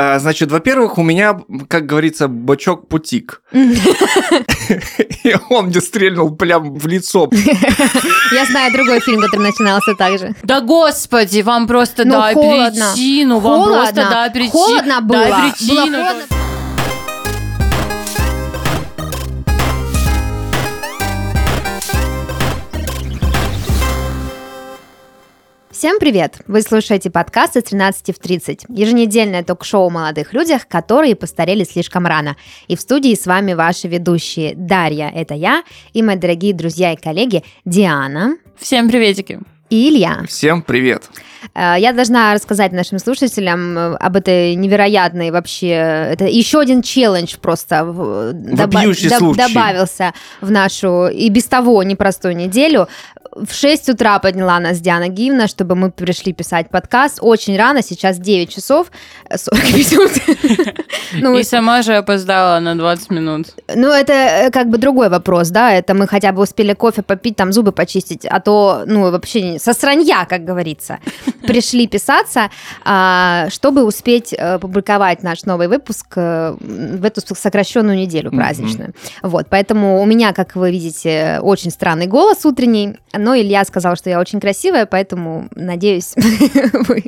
А, значит, во-первых, у меня, как говорится, бачок-путик. И он мне стрельнул прям в лицо. Я знаю другой фильм, который начинался так же. Да господи, вам просто Ну, дай холодно. причину, вам просто дай причину. Холодно было. Было холодно. Всем привет! Вы слушаете подкаст «С 13 в 30», еженедельное ток-шоу о молодых людях, которые постарели слишком рано. И в студии с вами ваши ведущие Дарья, это я, и мои дорогие друзья и коллеги Диана Всем приветики. и Илья. Всем привет. Я должна рассказать нашим слушателям э, об этой невероятной вообще... Это еще один челлендж просто в- Вопиющий случай. добавился в нашу и без того непростую неделю. В 6 утра подняла нас Диана Гивна, чтобы мы пришли писать подкаст. Очень рано, сейчас 9 часов э, 40 минут. Ну, И сама же опоздала на 20 минут. ну, это э, как бы другой вопрос, да, это мы хотя бы успели кофе попить, там зубы почистить, а то, ну, вообще не- со сранья, как говорится, пришли писаться, а, чтобы успеть э, публиковать наш новый выпуск э, в эту сокращенную неделю праздничную. Вот, поэтому у меня, как вы видите, очень странный голос утренний, но Илья сказал, что я очень красивая, поэтому, надеюсь, вы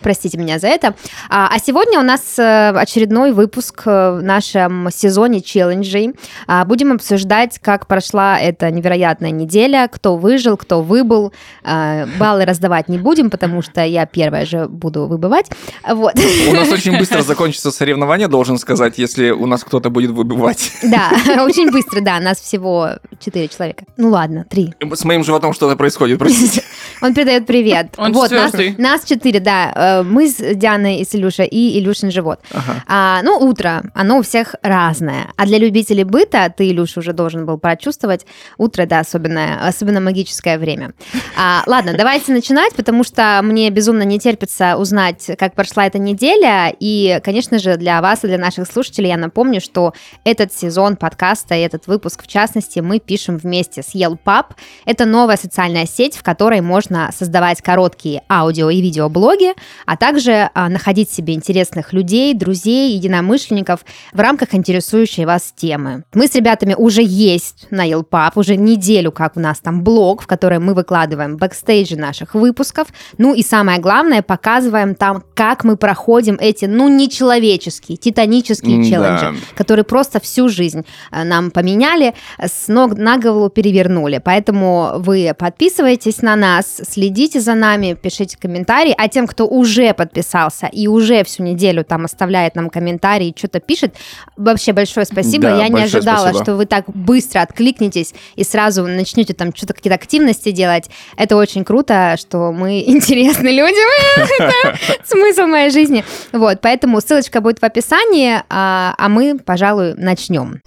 простите меня за это. А, а сегодня у нас э, очередной выпуск в нашем сезоне челленджей. А, Будем обсуждать, как прошла эта невероятная неделя, кто выжил, кто выбыл. Баллы раздавать не будем, потому что я первая же буду выбывать. Вот. У нас очень быстро закончится соревнование, должен сказать, если у нас кто-то будет выбивать. Да, очень быстро, да, нас всего четыре человека. Ну ладно, три. С моим животом что-то происходит, простите. Он передает привет. Он вот, нас, четвертый. нас четыре, да. Э, Мы с Дианой и с Илюшей и Илюшин живот. Ага. А, ну, утро, оно у всех разное. А для любителей быта, ты, Илюша, уже должен был прочувствовать, утро, да, особенное, особенно магическое время. А, ладно, давайте начинать, потому что мне безумно не терпится узнать, как прошла эта неделя. И, конечно же, для вас и для наших слушателей я напомню, что этот сезон подкаста и этот выпуск, в частности, мы пишем вместе с Yelpub. Это новая социальная сеть, в которой можно создавать короткие аудио и видеоблоги, а также а, находить себе интересных людей, друзей, единомышленников в рамках интересующей вас темы. Мы с ребятами уже есть на Yelpub, уже неделю, как у нас там блог, в котором мы выкладываем бэкстейджи наших выпусков. Ну и самое главное, показываем там, как мы проходим эти, ну, нечеловеческие, титанические М-да. челленджи, которые просто всю жизнь э, нам поменяли, с ног на голову перевернули. Поэтому вы подписывайтесь на нас, следите за нами, пишите комментарии. А тем, кто уже подписался и уже всю неделю там оставляет нам комментарии, что-то пишет, вообще большое спасибо. Да, Я не ожидала, спасибо. что вы так быстро откликнетесь и сразу начнете там что-то какие-то активности делать. Это очень круто, что мы интересны людям. Это смысл моей жизни. Вот, поэтому ссылочка будет в описании, а а мы, пожалуй, начнем.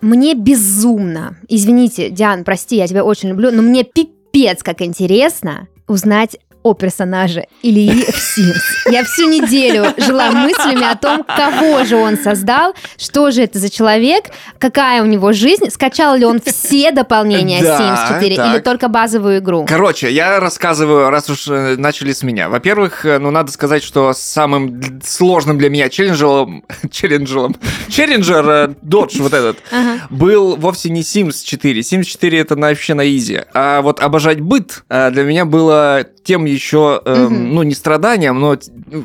Мне безумно, извините, Диан, прости, я тебя очень люблю, но мне пипец как интересно узнать о персонаже Ильи в Sims. Я всю неделю жила мыслями о том, кого же он создал, что же это за человек, какая у него жизнь, скачал ли он все дополнения Да, Sims 4 или так. только базовую игру. Короче, я рассказываю, раз уж э, начали с меня. Во-первых, э, ну, надо сказать, что самым сложным для меня челленджером, челленджером, челленджер э, Dodge вот этот, Ага. был вовсе не Sims 4. Sims 4 это вообще на изи. А вот обожать быт э, для меня было тем еще, э, Мгм. ну, не страданием, но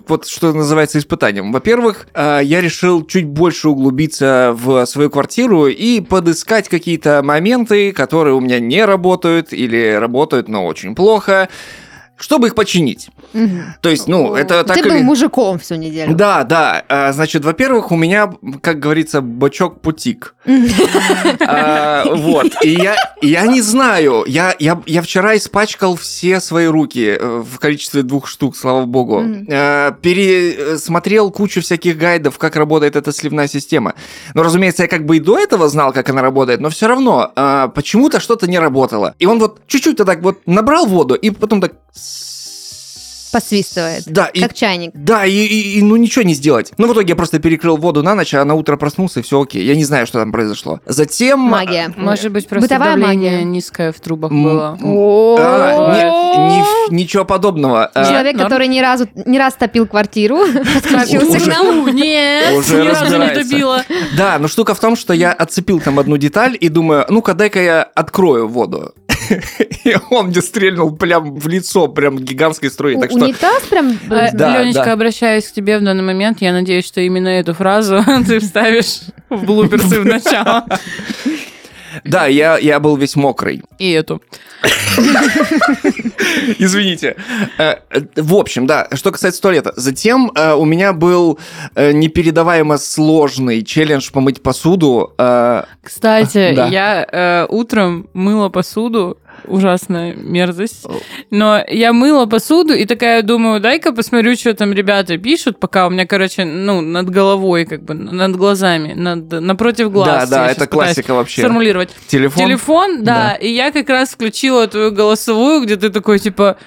вот что называется испытанием. Во-первых, э, я решил чуть больше углубиться в свою квартиру и подыскать какие-то моменты, которые у меня не работают или работают, но очень плохо, чтобы их починить. Мгм. То есть, ну, это так Ты был или- мужиком всю неделю. Да, да. А, Значит, во-первых, у меня, как говорится, бачок-путик. А, Вот. И я, не знаю. Я, вчера испачкал все свои руки э, в количестве двух штук, слава богу. Э, Пересмотрел кучу всяких гайдов, как работает эта сливная система. Но, разумеется, я как бы и до этого знал, как она работает, но все равно э, почему-то что-то не работало. И он вот чуть-чуть так вот набрал воду, и потом так посвистывает. Да, и Как чайник. Да, и, и- и, ну ничего не сделать. Ну, в итоге я просто перекрыл воду на ночь, а на утро проснулся, и все окей. Я не знаю, что там произошло. Затем... Магия. Может быть, просто Бытовая давление магия. низкое в трубах М, было. а, ничего подобного. А, Человек, который ни разу не раз топил квартиру, подключился к Уже- нам. Нет, Уже ни разу не добила. Да, но штука в том, что я отцепил там одну деталь и думаю, ну-ка, дай-ка я открою воду. И он мне стрельнул прям в лицо, прям гигантской струей. Так что Унитаз прям... А, Да, Ленечка, да. обращаюсь к тебе в данный момент. Я надеюсь, что именно эту фразу ты вставишь в блуперсы в начало. Да, я, я был весь мокрый. И эту. Извините. Э, В общем, да, что касается туалета. Затем э, у меня был э, непередаваемо сложный челлендж помыть посуду. Кстати, я утром мыла посуду. Ужасная мерзость. Но я мыла посуду и такая думаю, дай-ка посмотрю, что там ребята пишут, пока у меня, короче, ну, над головой, как бы, над глазами, над, напротив глаз. Да, да, это классика вообще. Сформулировать. Телефон. Телефон, да, Да. и я как раз включила твою голосовую, где ты такой, типа,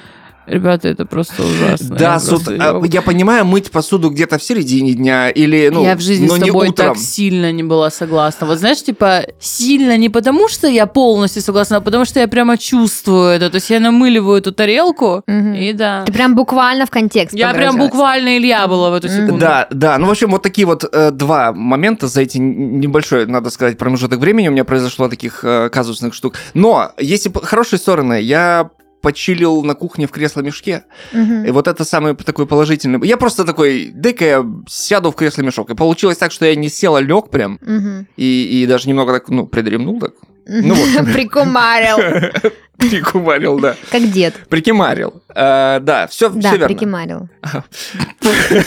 ребята, это просто ужасно. Да, Я с просто- а, я понимаю, мыть посуду где-то в середине дня или, ну, я в жизни но с не тобой утром. так сильно не была согласна. Вот знаешь, типа, сильно не потому, что я полностью согласна, а потому что я прямо чувствую это. То есть я намыливаю эту тарелку, Мгм. и да. Ты прям буквально в контекст Я прям буквально Илья была в эту секунду. Да, да. Ну, в общем, вот такие вот э, два момента за эти небольшой, надо сказать, промежуток времени у меня произошло таких э, казусных штук. Но, если хорошие стороны, я почилил на кухне в кресло-мешке. Мгм. И вот это самый такой положительный. Я просто такой, дай-ка я сяду в кресло-мешок. И получилось так, что я не сел, а лег прям. Мгм. И, и даже немного так, ну, придремнул так. Ну, в общем. Прикумарил. Прикумарил, да. Как дед. Прикимарил. Э, Да, все Да, верно. прикимарил.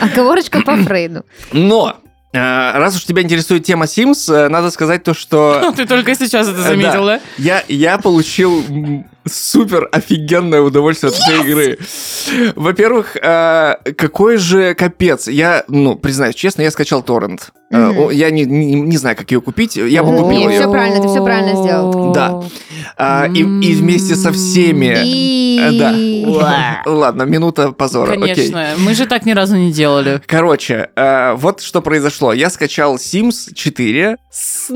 Оговорочка по Фрейду. Но, раз уж тебя интересует тема Sims, э, надо сказать то, что Ты только сейчас это заметил, да? я, я получил супер офигенное удовольствие от этой игры. Во-первых, э, какой же капец. Я, ну, признаюсь честно, я скачал торрент. Э, о, Я не, не, не знаю, как ее купить. Я бы купил ее. всё правильно, ты всё правильно сделал. Да. А, и, и вместе со всеми... И... э, Да. Ладно, минута позора. окей. Конечно, мы же так ни разу не делали. Короче, вот что произошло. Я скачал Sims 4 с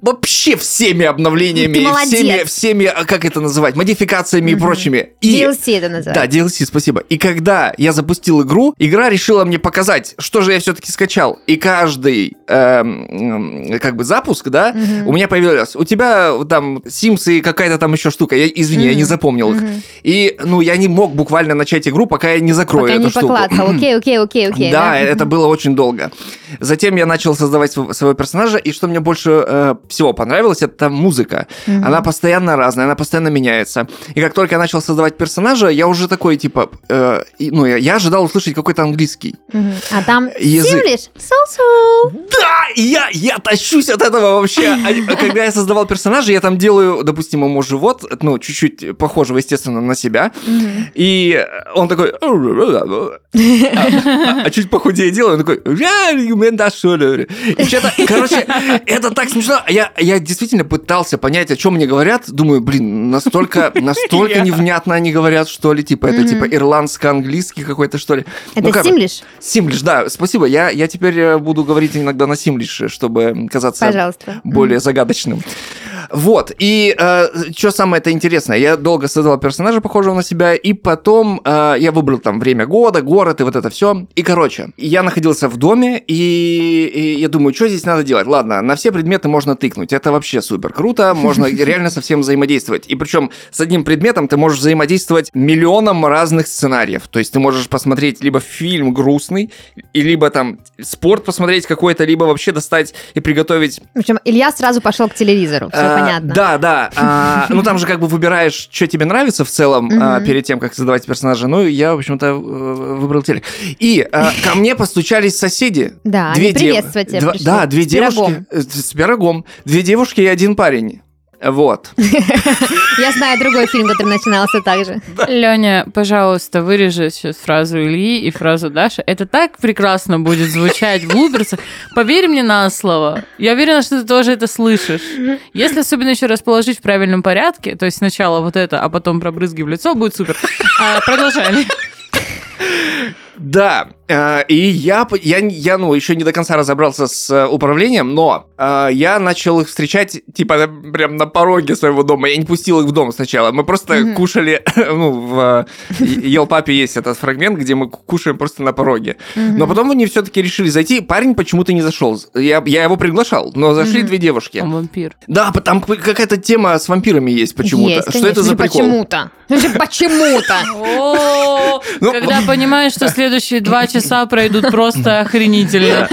вообще всеми обновлениями, Ты молодец. всеми, всеми, а, как это называть, модификациями и Мгм. прочими. И DLC это называется. да, DLC, спасибо. И когда я запустил игру, игра решила мне показать, что же я все-таки скачал. И каждый эм, как бы запуск, да, Мгм. у меня появилось. У тебя там Sims и какая-то там еще штука. Я, извини, я не запомнил их. Мгм. И, ну, я не мог буквально начать игру, пока я не закрою Пока эту не штуку. Окей, окей, окей, окей. Да, это было очень долго. Затем я начал создавать св- своего персонажа, и что мне больше э, всего понравилось, это музыка. Мгм. Она постоянно разная, она постоянно меняется. И как только я начал создавать персонажа, я уже такой, типа, э, ну, я, я ожидал услышать какой-то английский. Мгм. А там Язык. Су-су. Да, я, я тащусь от этого вообще. А, а когда я создавал персонажа, я там делаю, допустим, ему живот, ну, чуть-чуть похожего, естественно, на себя. И он такой... А, а чуть похудее делаю, он такой... И что-то, короче, это так смешно. Я, я действительно пытался понять, о чем мне говорят. Думаю, блин, настолько, настолько невнятно они говорят, что ли, типа, это типа ирландско-английский какой-то, что ли. Это Ну, как бы, Симлиш? Симлиш, да, спасибо. Я, я теперь э, буду говорить иногда на симлише, чтобы казаться более загадочным. Вот, и что самое это интересное, я долго создавал персонажа, похожего на себя, и потом э, я выбрал там время года, город и вот это все. И, короче, я находился в доме, и, и я думаю, что здесь надо делать? Ладно, на все предметы можно тыкнуть, это вообще супер круто, можно реально со всем взаимодействовать. И причем с одним предметом ты можешь взаимодействовать миллионом разных сценариев. То есть ты можешь посмотреть либо фильм грустный, и либо там спорт посмотреть какой-то, либо вообще достать и приготовить В общем, Илья сразу пошел к телевизору. Все а, понятно. Да, да. А, ну, там же как бы выбираешь, что тебе нравится в целом а, перед тем, как создавать персонажа. Ну, я, в общем-то, э, выбрал телек. И а, ко мне постучались соседи. Да, Две они дев- приветствовать тебя пришли. Да, две пирогом. девушки. С пирогом. Две девушки и один парень. Вот. Я знаю другой фильм, который начинался так же. Леня, пожалуйста, вырежи сейчас фразу Ильи и фразу Даши. Это так прекрасно будет звучать в блуберсах. Поверь мне на слово. Я уверена, что ты тоже это слышишь. Если особенно еще расположить в правильном порядке, то есть сначала вот это, а потом пробрызги в лицо, будет супер. А, продолжали. Да, э, и я, я, я, ну, еще не до конца разобрался с э, управлением, но э, я начал их встречать, типа, прям на пороге своего дома. Я не пустил их в дом сначала. Мы просто Мгм. кушали, ну, в Ел Папе есть этот фрагмент, где мы кушаем просто на пороге. Но потом они все-таки решили зайти. Парень почему-то не зашел. Я, я его приглашал, но зашли Мгм. две девушки. Он вампир. Да, там какая-то тема с вампирами есть почему-то. Есть, Что это за конечно. прикол? Почему-то. Почему-то. Ну, Когда понимаешь, что следующие два часа пройдут просто охренительно.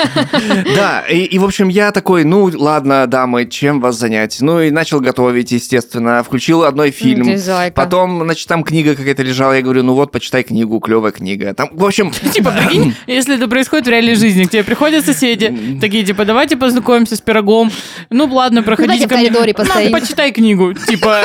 Да, и, в общем, я такой, ну, ладно, дамы, чем вас занять? Ну, и начал готовить, естественно, включил одной фильм. Потом, значит, там книга какая-то лежала, я говорю, ну вот, почитай книгу, клевая книга. Там, в общем, Типа, прикинь, если это происходит в реальной жизни, к тебе приходят соседи, такие, типа, давайте познакомимся с пирогом. Ну, ладно, проходите давайте в ко мне. почитай книгу. Типа,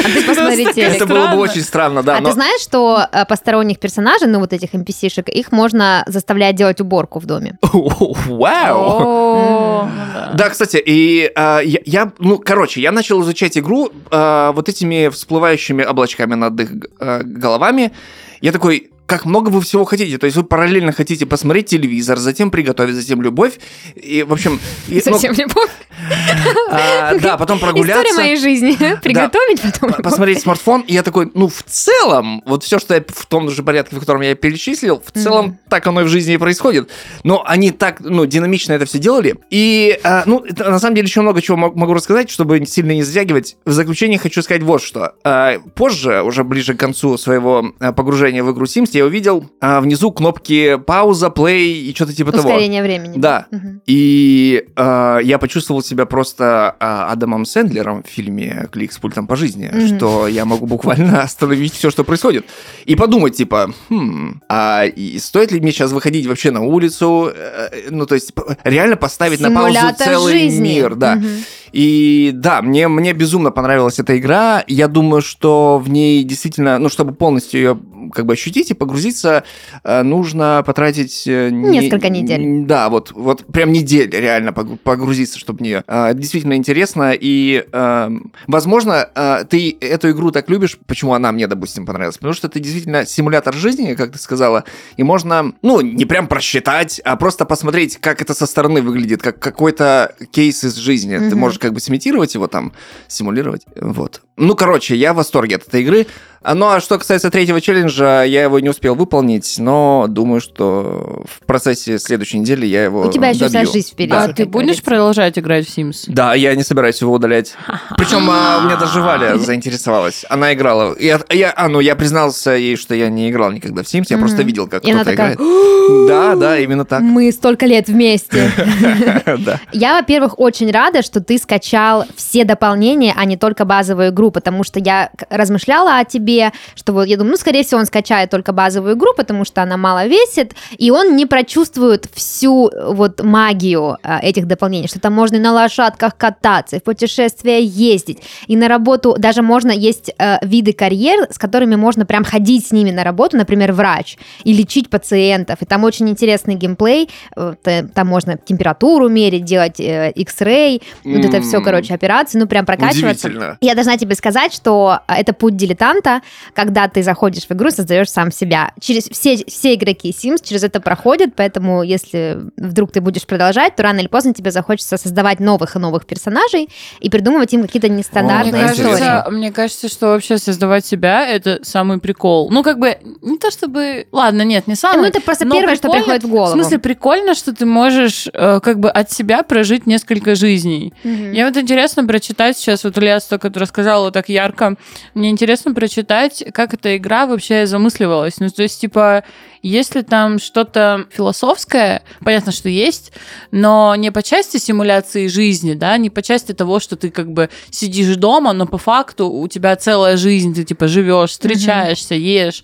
А ты посмотри Просто телек. это было бы очень странно, да. а ты знаешь, что э, посторонних персонажей, ну вот этих NPC-шек, их можно заставлять делать уборку в доме? Вау! «О, ну да». Кстати, и а, я, ну, короче, я начал изучать игру а, вот этими всплывающими облачками над их головами. Я такой, как много вы всего хотите. То есть вы параллельно хотите посмотреть телевизор, затем приготовить, затем любовь. И, в общем... и, ну, Совсем любовь. а, да, потом прогуляться. История моей жизни. Приготовить потом. п- посмотреть смартфон, и я такой, ну, в целом, вот все, что я в том же порядке, в котором я перечислил, в целом Мгм. так оно и в жизни и происходит. Но они так, ну, динамично это все делали. И, а, ну, это, на самом деле еще много чего мо- могу рассказать, чтобы сильно не затягивать. В заключение хочу сказать вот что. А, позже, уже ближе к концу своего а, погружения в игру Sims, я увидел а, внизу кнопки пауза, плей и что-то типа того. Ускорение времени. Да. Мгм. И э, я почувствовал себя просто э, Адамом Сэндлером в фильме «Клик с пультом по жизни», Мгм. что я могу буквально остановить все, что происходит, и подумать, типа, хм, а и стоит ли мне сейчас выходить вообще на улицу, Э, ну, то есть реально поставить на паузу Симулятор целый жизни. мир, да. Мгм. И да, мне, мне безумно понравилась эта игра. Я думаю, что в ней действительно, ну, чтобы полностью ее как бы ощутить и погрузиться, э, нужно потратить... э, не- Несколько недель. Да, вот, вот прям недель реально пог- погрузиться, чтобы в нее. Э, Действительно интересно. И, э, возможно, ты эту игру так любишь, почему она мне, допустим, понравилась. Потому что это действительно симулятор жизни, как ты сказала. И можно, ну, не прям просчитать, а просто посмотреть, как это со стороны выглядит, как какой-то кейс из жизни. Ты Мгм. можешь как бы сымитировать его там, симулировать. Вот. Ну, короче, я в восторге от этой игры. А, Ну, а что касается третьего челленджа, я его не успел выполнить, но думаю, что в процессе следующей недели я его У тебя еще вся жизнь впереди. А как ты будешь говорится. продолжать играть в Sims? Да, я не собираюсь его удалять. Причем а, у меня даже Валя заинтересовалась. Она играла. Я, я, а, ну, я признался ей, что я не играл никогда в Sims, я просто видел, как кто-то такая, играет. Да, да, именно так. Мы столько лет вместе. Да. Я, во-первых, очень рада, что ты скачал все дополнения, а не только базовую игру, потому что я размышляла о тебе, что вот я думаю, ну, скорее всего, он скачает только базовую игру, потому что она мало весит, и он не прочувствует всю э, вот магию а, этих дополнений, что там можно и на лошадках кататься, и в путешествия ездить, и на работу, даже можно, есть э, виды карьер, с которыми можно прям ходить с ними на работу, например, врач, и лечить пациентов, и там очень интересный геймплей, э, там можно температуру мерить, делать э, X-ray, вот это все, короче, операции, ну прям прокачиваться. Я должна тебе сказать, что а, это путь дилетанта, когда ты заходишь в игру и создаешь сам себя. Через все, все игроки Sims через это проходят, поэтому если вдруг ты будешь продолжать, то рано или поздно тебе захочется создавать новых и новых персонажей и придумывать им какие-то нестандартные Мне истории. кажется, мне кажется, что вообще создавать себя это самый прикол. Ну, как бы, не то чтобы. Ладно, нет, не самый. Ну, это просто первое, что приходит в голову. В смысле, прикольно, что ты можешь э, как бы от себя прожить несколько жизней. Мгм. Мне вот интересно прочитать сейчас, вот Илья только что рассказала так ярко, мне интересно прочитать, как эта игра вообще замысливалась. Ну, то есть, типа, если там что-то философское, понятно, что есть, но не по части симуляции жизни, да, не по части того, что ты как бы сидишь дома, но по факту у тебя целая жизнь, ты типа живешь, встречаешься, ешь,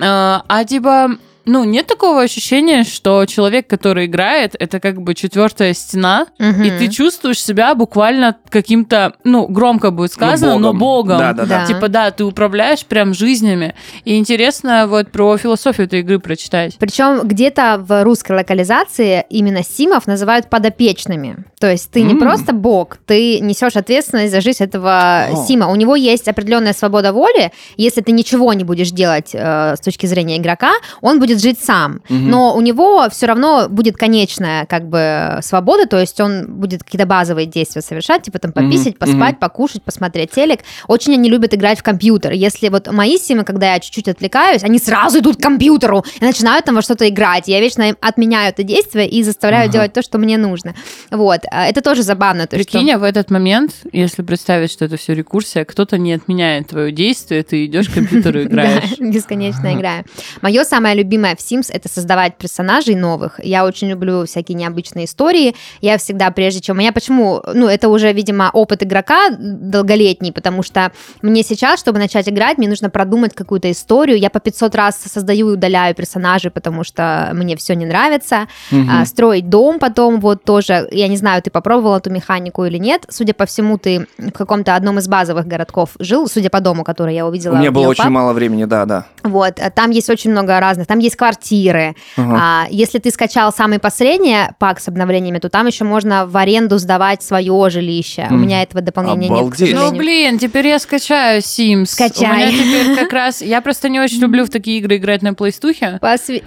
Э, а типа ну, нет такого ощущения, что человек, который играет, это как бы четвертая стена, Мгм. и ты чувствуешь себя буквально каким-то, ну, громко будет сказано, но богом. Да, да, да. Типа, да, ты управляешь прям жизнями. И интересно вот про философию этой игры прочитать. Причем где-то в русской локализации именно симов называют подопечными. То есть ты не М. просто бог, ты несешь ответственность за жизнь этого О. сима. У него есть определенная свобода воли. Если ты ничего не будешь делать э, с точки зрения игрока, он будет жить сам. Мгм. Но у него все равно будет конечная как бы свобода, то есть он будет какие-то базовые действия совершать, типа там пописать, поспать, мгм. покушать, посмотреть телек. Очень они любят играть в компьютер. Если вот мои симы, когда я чуть-чуть отвлекаюсь, они сразу идут к компьютеру и начинают там во что-то играть. Я вечно им отменяю это действие и заставляю Ага. делать то, что мне нужно. Вот. А Это тоже забавно. То, что- Прикинь, а в этот момент, если представить, что это все рекурсия, кто-то не отменяет твое действие, ты идешь к компьютеру и играешь. Бесконечно играю. Мое самое любимое в Sims это создавать персонажей новых. Я очень люблю всякие необычные истории. Я всегда, прежде чем... Меня почему... Ну, это уже, видимо, опыт игрока долголетний, потому что мне сейчас, чтобы начать играть, мне нужно продумать какую-то историю. Я по 500 раз создаю и удаляю персонажей, потому что мне все не нравится. Мгм. А, строить дом потом вот тоже, я не знаю, ты попробовал эту механику или нет. Судя по всему, ты в каком-то одном из базовых городков жил, судя по дому, который я увидела. У меня было очень мало времени, да, да. Вот, там есть очень много разных, там есть квартиры. Ага. А, если ты скачал самый последний пак с обновлениями, то там еще можно в аренду сдавать свое жилище. У Мгм. меня этого дополнения нет, к Обалдеть. Ну, сожалению. блин, теперь я скачаю Sims. Скачай. У меня теперь как раз... Я просто не очень люблю в такие игры играть на плейстухе.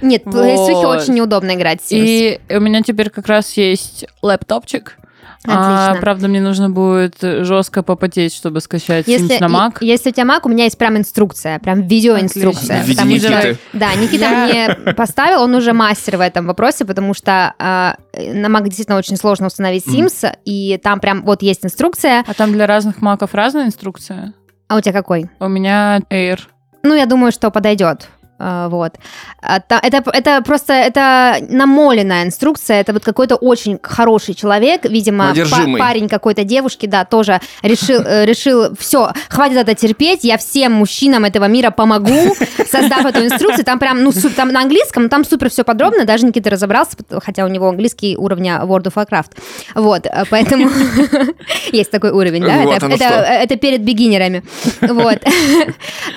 Нет, в Вот. PlayStation очень неудобно играть Sims. И у меня теперь как раз есть лэптопчик. А, Отлично. правда, мне нужно будет жестко попотеть, чтобы скачать Если, Sims на Mac. и- если у тебя Mac, у меня есть прям инструкция, прям видеоинструкция. Отлично. Потому что-. Да, Никита Я- мне поставил, он уже мастер в этом вопросе, потому что а, на Mac действительно очень сложно установить. Sims, и там прям вот есть инструкция. А там для разных маков разная инструкция? А у тебя какой? У меня Air. Ну, я думаю, что подойдет. А, Вот. А, Это, это просто это намоленная инструкция. Это вот какой-то очень хороший человек, видимо, па- парень какой-то девушки, да, тоже решил, э, решил, все, хватит это терпеть, я всем мужчинам этого мира помогу, создав эту инструкцию. Там прям, ну, там на английском, там супер все подробно, даже Никита разобрался, хотя у него английский уровня World of Warcraft. Вот, э, поэтому есть такой уровень, да? Вот Это- оно это- что. это перед бигинерами. Вот.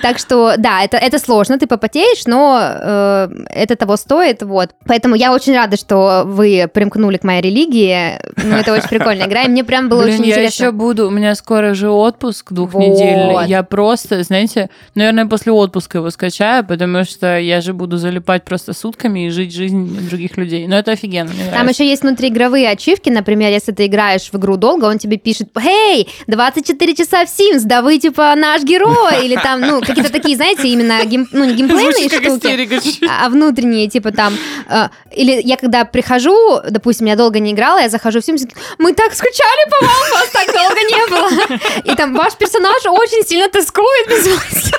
Так что, да, это, это сложно, ты попотеешь, но э, это того стоит, вот. Поэтому я очень рада, что вы примкнули к моей религии. Ну, это очень прикольная игра, и мне прям было Блин, очень я интересно. еще буду, у меня скоро же отпуск Вот. двухнедельный. Я просто, знаете, наверное, после отпуска его скачаю, потому что я же буду залипать просто сутками и жить жизнь других людей. Но это офигенно, мне Там нравится. еще есть внутриигровые ачивки, например, если ты играешь в игру долго, он тебе пишет, «Эй, 24 часа в Sims, да вы, типа, наш герой!» Или там, ну, какие-то такие, знаете, именно, гейм- ну, не геймплейные Как штуки, чуть-чуть. а внутренние, типа там... э, или я когда прихожу, допустим, я долго не играла, я захожу в Sims, мы так скучали по вам, вас так долго не было. И там ваш персонаж очень сильно тоскует без вас.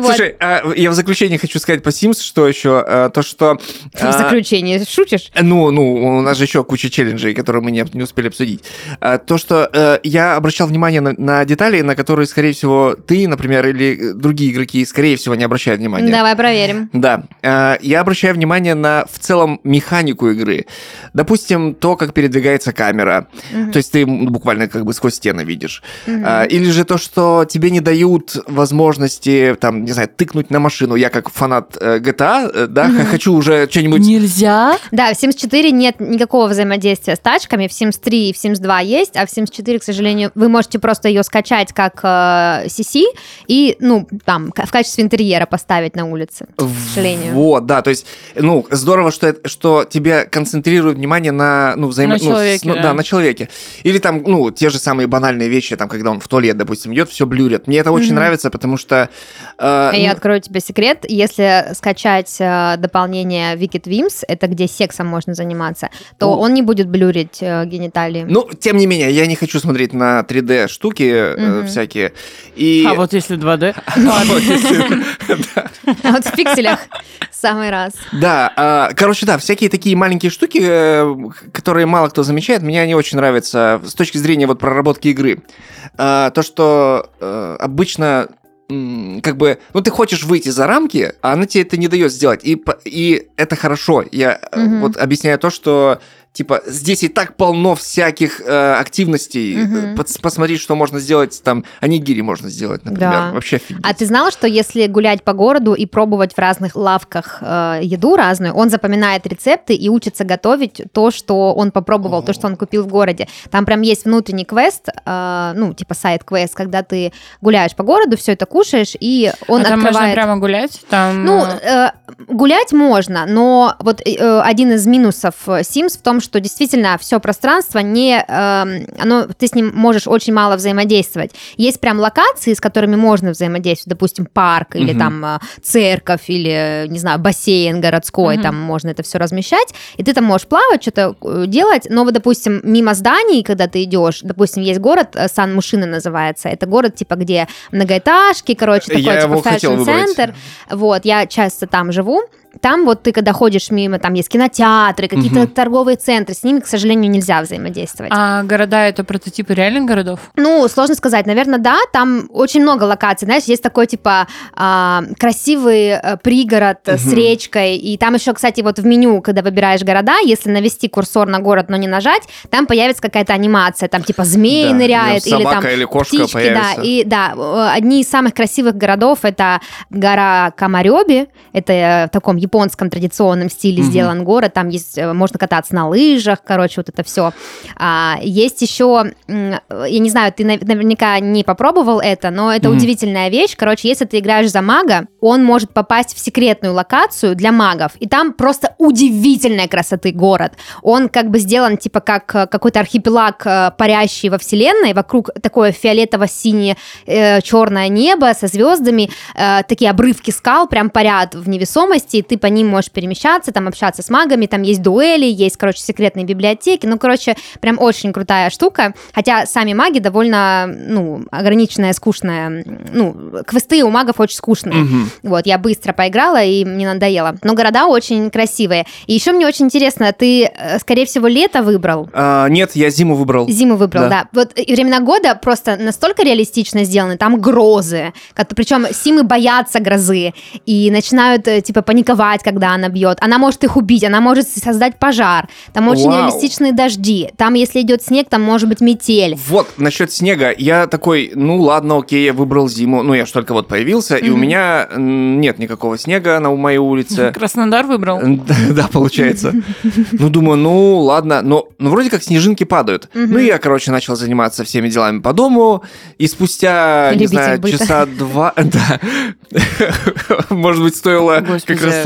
Слушай, а, я в заключение хочу сказать по Sims, что еще, а, то, что... В а, заключение, шутишь? Ну, ну, у нас же еще куча челленджей, которые мы не, не успели обсудить. То, что э, я обращал внимание на, на детали, на которые, скорее всего, ты, например, или другие игроки, скорее всего, не обращают внимания. Давай проверим. Да, я обращаю внимание на в целом механику игры. Допустим, то, как передвигается камера. То есть ты буквально как бы сквозь стены видишь. Или же то, что тебе не дают возможности, там, не знаю, тыкнуть на машину. Я как фанат э, GTA, э, да, х- хочу уже что-нибудь... Нельзя? Да, в Sims 4 нет никакого взаимодействия с тачками, в Sims 3 и в Sims 2 есть, а в Sims 4, к сожалению, вы можете просто ее скачать как э, CC и, ну, там, в качестве интерьера поставить на улице, к сожалению. Вот, да, то есть, ну, здорово, что, это, что тебе концентрируют внимание на, ну, взаимо... На ну, с- человеке, ну, да. да, на человеке. Или там, ну, те же самые банальные вещи, там, когда он в туалет, допустим, идет, все блюрит. Мне это очень Мгм. нравится, потому что... э, И Я ну, открою тебе секрет. Если скачать э, дополнение Wicked Wims, это где сексом можно заниматься, то О. он не будет блюрить э, гениталии. Ну, тем не менее, я не хочу смотреть на 3D штуки э, Мгм. всякие. И... А вот если 2D? А вот если- А вот в пикселях в самый раз. Да, а, короче, да, всякие такие маленькие штуки, э, которые мало кто замечает, мне они очень нравятся с точки зрения вот проработки игры. А, То, что э, обычно как бы, ну ты хочешь выйти за рамки, а она тебе это не дает сделать. И, и это хорошо. Я Мгм. вот объясняю то, что типа здесь и так полно всяких э, активностей. Мгм. Пос- посмотри, что можно сделать. Там анигири можно сделать, например. Да. Вообще офигеть. А ты знала, что если гулять по городу и пробовать в разных лавках э, еду разную, он запоминает рецепты и учится готовить то, что он попробовал, то, что он купил в городе. Там прям есть внутренний квест, э, ну, типа сайт-квест, когда ты гуляешь по городу, все это кушаешь, и он а там можно открывает... прямо гулять? Там, Ну, э, э, гулять можно, но вот э, один из минусов э, Sims в том, что действительно все пространство не, эм, оно, ты с ним можешь очень мало взаимодействовать. Есть прям локации, с которыми можно взаимодействовать, допустим, парк или Мгм. там э, церковь или, не знаю, бассейн городской, Мгм. там можно это все размещать, и ты там можешь плавать, что-то э, делать, но вот, допустим, мимо зданий, когда ты идешь, допустим, есть город, э, Сан-Мушина называется, это город, типа, где многоэтажки, короче, такой, Я типа, фэшн-центр, вот, я часто там живу. Там вот ты, когда ходишь мимо, там есть кинотеатры, какие-то Мгм. торговые центры, с ними, к сожалению, нельзя взаимодействовать. а города это прототипы реальных городов? Ну, сложно сказать. Наверное, да. Там очень много локаций. Знаешь, есть такой, типа, а, красивый э, пригород э, с речкой. И там еще, кстати, вот в меню, когда выбираешь города, если навести курсор на город, но не нажать, там появится какая-то анимация. Там, типа, змей Да, ныряет. или там или кошка птички, появится. да. И да, э, одни из самых красивых городов это гора Камарёби. Это э, в таком японском традиционном стиле Мгм. сделан город. Там есть, э, можно кататься на лыжах, короче, вот это все. А, есть еще, я не знаю, ты нав- наверняка не попробовал это, но это Мгм. удивительная вещь. Короче, если ты играешь за мага, он может попасть в секретную локацию для магов, и там просто удивительной красоты город. Он как бы сделан типа как э, какой-то архипелаг, э, парящий во вселенной, вокруг такое фиолетово-синее черное небо со звездами, такие обрывки скал прям парят в невесомости, и ты по ним можешь перемещаться, там общаться с магами, там есть дуэли, есть, короче, секретные библиотеки, ну, короче, прям очень крутая штука, хотя сами маги довольно, ну, ограниченная, скучная, ну, квесты у магов очень скучные, Мгм. вот, я быстро поиграла, и мне надоело. Но города очень красивые. И еще мне очень интересно, ты, э, скорее всего, лето выбрал? А, нет, я зиму выбрал. Зиму выбрал, Да. да. Вот и времена года просто настолько реалистично сделаны, там грозы, причем симы боятся грозы и начинают э, типа паниковать, когда она бьет. Она может их убить, она может создать пожар. Там очень Вау. реалистичные дожди. Там, если идет снег, там может быть метель. Вот, насчет снега, я такой, ну ладно, окей, я выбрал зиму, ну я ж только вот появился, и у меня нет никакого снега на моей улице. Краснодар выбрал? Да, получается. Ну, думаю, ну, ладно, но ну, вроде как снежинки падают. Ну, и я, короче, начал заниматься всеми делами по дому, и спустя, не знаю, часа два, да, может быть, стоило как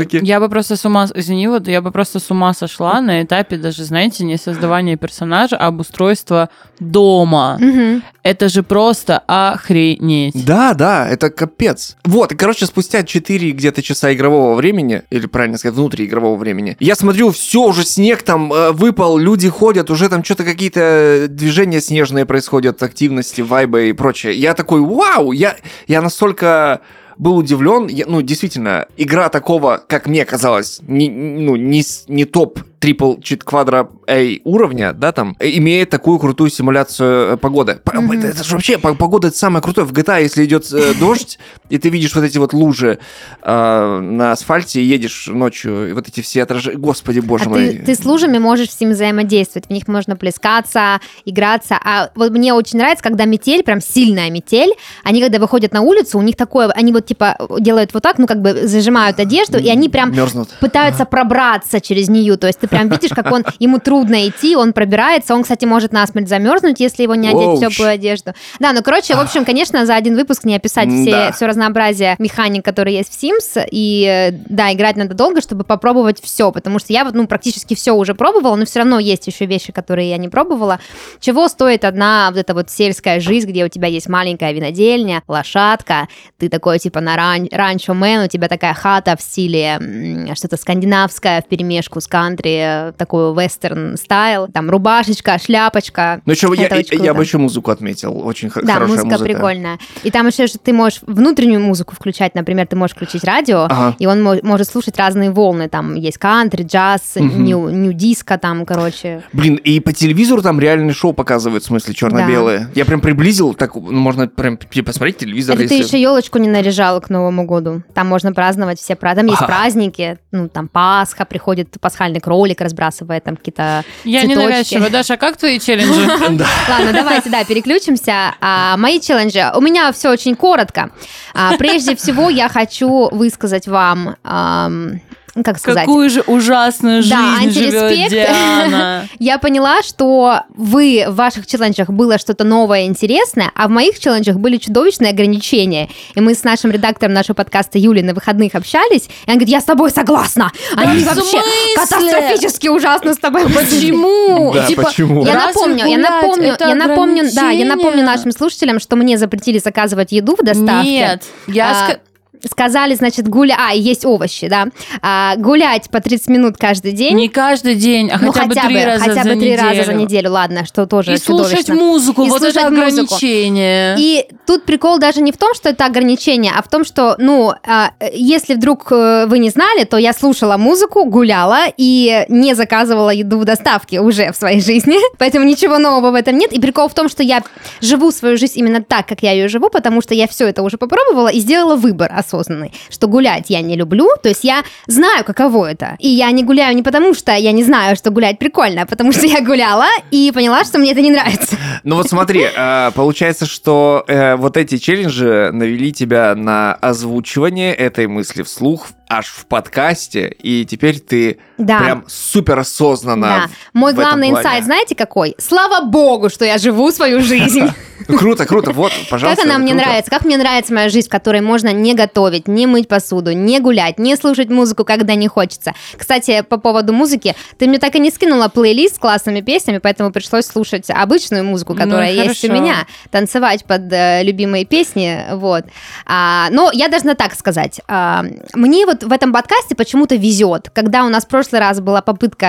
раз-таки... Я бы просто с ума, извини, вот я бы просто с ума сошла на этапе даже, знаете, не создавания персонажа, а обустройства дома. Мгм. Это же просто охренеть. Да, да, это капец. Вот, и, короче, спустя 4 где-то часа игрового времени, или правильно сказать, внутриигрового времени, я смотрю, все, уже снег там э, выпал, люди ходят, уже там что-то какие-то движения снежные происходят, активности, вайбы и прочее. Я такой, вау, я, я настолько был удивлен, я- ну, действительно, игра такого, как мне казалось, не, ну, не, не топ трипл чит квадро A уровня, да, там, э, имеет такую крутую симуляцию э, погоды. Мгм. Это, же вообще, по- погода это самое крутое. В GTA, если идет э, дождь, и ты видишь вот эти вот лужи э, на асфальте, и едешь ночью, и вот эти все отражения. Господи, боже а мой. ты, ты с лужами можешь с ними взаимодействовать, в них можно плескаться, играться. А вот мне очень нравится, когда метель, прям сильная метель, они когда выходят на улицу, у них такое, они вот типа делают вот так, ну как бы зажимают одежду, и они прям мерзнут. пытаются пробраться через нее. То есть ты прям видишь, как он ему трудно идти, он пробирается. Он, кстати, может насмерть замерзнуть, если его не одеть в теплую одежду. Да, ну короче, в общем, конечно, за один выпуск не описать все, все разнообразие механик, которые есть в Sims. И да, играть надо долго, чтобы попробовать все. Потому что я вот, ну, практически все уже пробовала, но все равно есть еще вещи, которые я не пробовала. Чего стоит одна вот эта вот сельская жизнь, где у тебя есть маленькая винодельня, лошадка, ты такой типа на ран- ранчо мен, у тебя такая хата в стиле что-то скандинавское в перемешку с кантри, более такой вестерн стайл. Там рубашечка, шляпочка. Ну что, я, я, бы еще музыку отметил. Очень Да, хорошая музыка, музыка. прикольная. И там еще же ты можешь внутреннюю музыку включать, например, ты можешь включить радио, Ага. и он мо- может слушать разные волны. Там есть кантри, джаз, нью, нью-диско, там, короче. Блин, и по телевизору там реальное шоу показывают, в смысле, черно-белое. Я прям приблизил, так можно прям типа, посмотреть телевизор. Это ты если- еще елочку не наряжала к Новому году. Там можно праздновать все праздники. Там есть Ага. праздники, ну, там Пасха, приходит пасхальный кролик, разбрасывает там какие-то Я цветочки. ненавязчива. Даша, а как твои челленджи? Ладно, давайте, да, переключимся. А, мои челленджи. У меня все очень коротко. А, прежде всего, я хочу высказать вам, ам, как сказать, Какую же ужасную Да, жизнь живет антиреспект. Диана. я поняла, что вы в ваших челленджах было что-то новое, интересное, а в моих челленджах были чудовищные ограничения. И мы с нашим редактором нашего подкаста Юлей на выходных общались, и она говорит, я с тобой согласна. Они в вообще катастрофически ужасно с тобой Почему? Да, Типа, почему? Я напомню, я напомню, я напомню, да, я напомню нашим слушателям, что мне запретили заказывать еду в доставке. Нет, я А, Сказали, значит, гулять, а, есть овощи, да, А, гулять по 30 минут каждый день. не каждый день, а ну, хотя бы три раза хотя за бы три раза за неделю. ладно, что тоже И слушать музыку, И вот это слушать музыку. ограничение. И тут прикол даже не в том, что это ограничение, а в том, что, ну, а, если вдруг э, вы не знали, то я слушала музыку, гуляла и не заказывала еду в доставке уже в своей жизни, поэтому ничего нового в этом нет. И прикол в том, что я живу свою жизнь именно так, как я ее живу, потому что я все это уже попробовала и сделала выбор осознанный, что гулять я не люблю, то есть я знаю, каково это. И я не гуляю не потому, что я не знаю, что гулять прикольно, а потому что я гуляла и поняла, что мне это не нравится. Ну вот смотри, э, получается, что э, вот эти челленджи навели тебя на озвучивание этой мысли вслух аж в подкасте, и теперь ты Да. прям супер осознанно. Да. Мой в этом главный плане. инсайт, знаете какой? Слава богу, что я живу свою жизнь. Круто, круто, вот, пожалуйста. Как она мне нравится, как мне нравится моя жизнь, в которой можно не готовить, не мыть посуду, не гулять, не слушать музыку, когда не хочется. Кстати, по поводу музыки, ты мне так и не скинула плейлист с классными песнями, поэтому пришлось слушать обычную музыку, Ну, которая есть у меня, танцевать под э, любимые песни, вот. А, но я должна так сказать, а, мне вот в этом подкасте почему-то везет, когда у нас в прошлый раз была попытка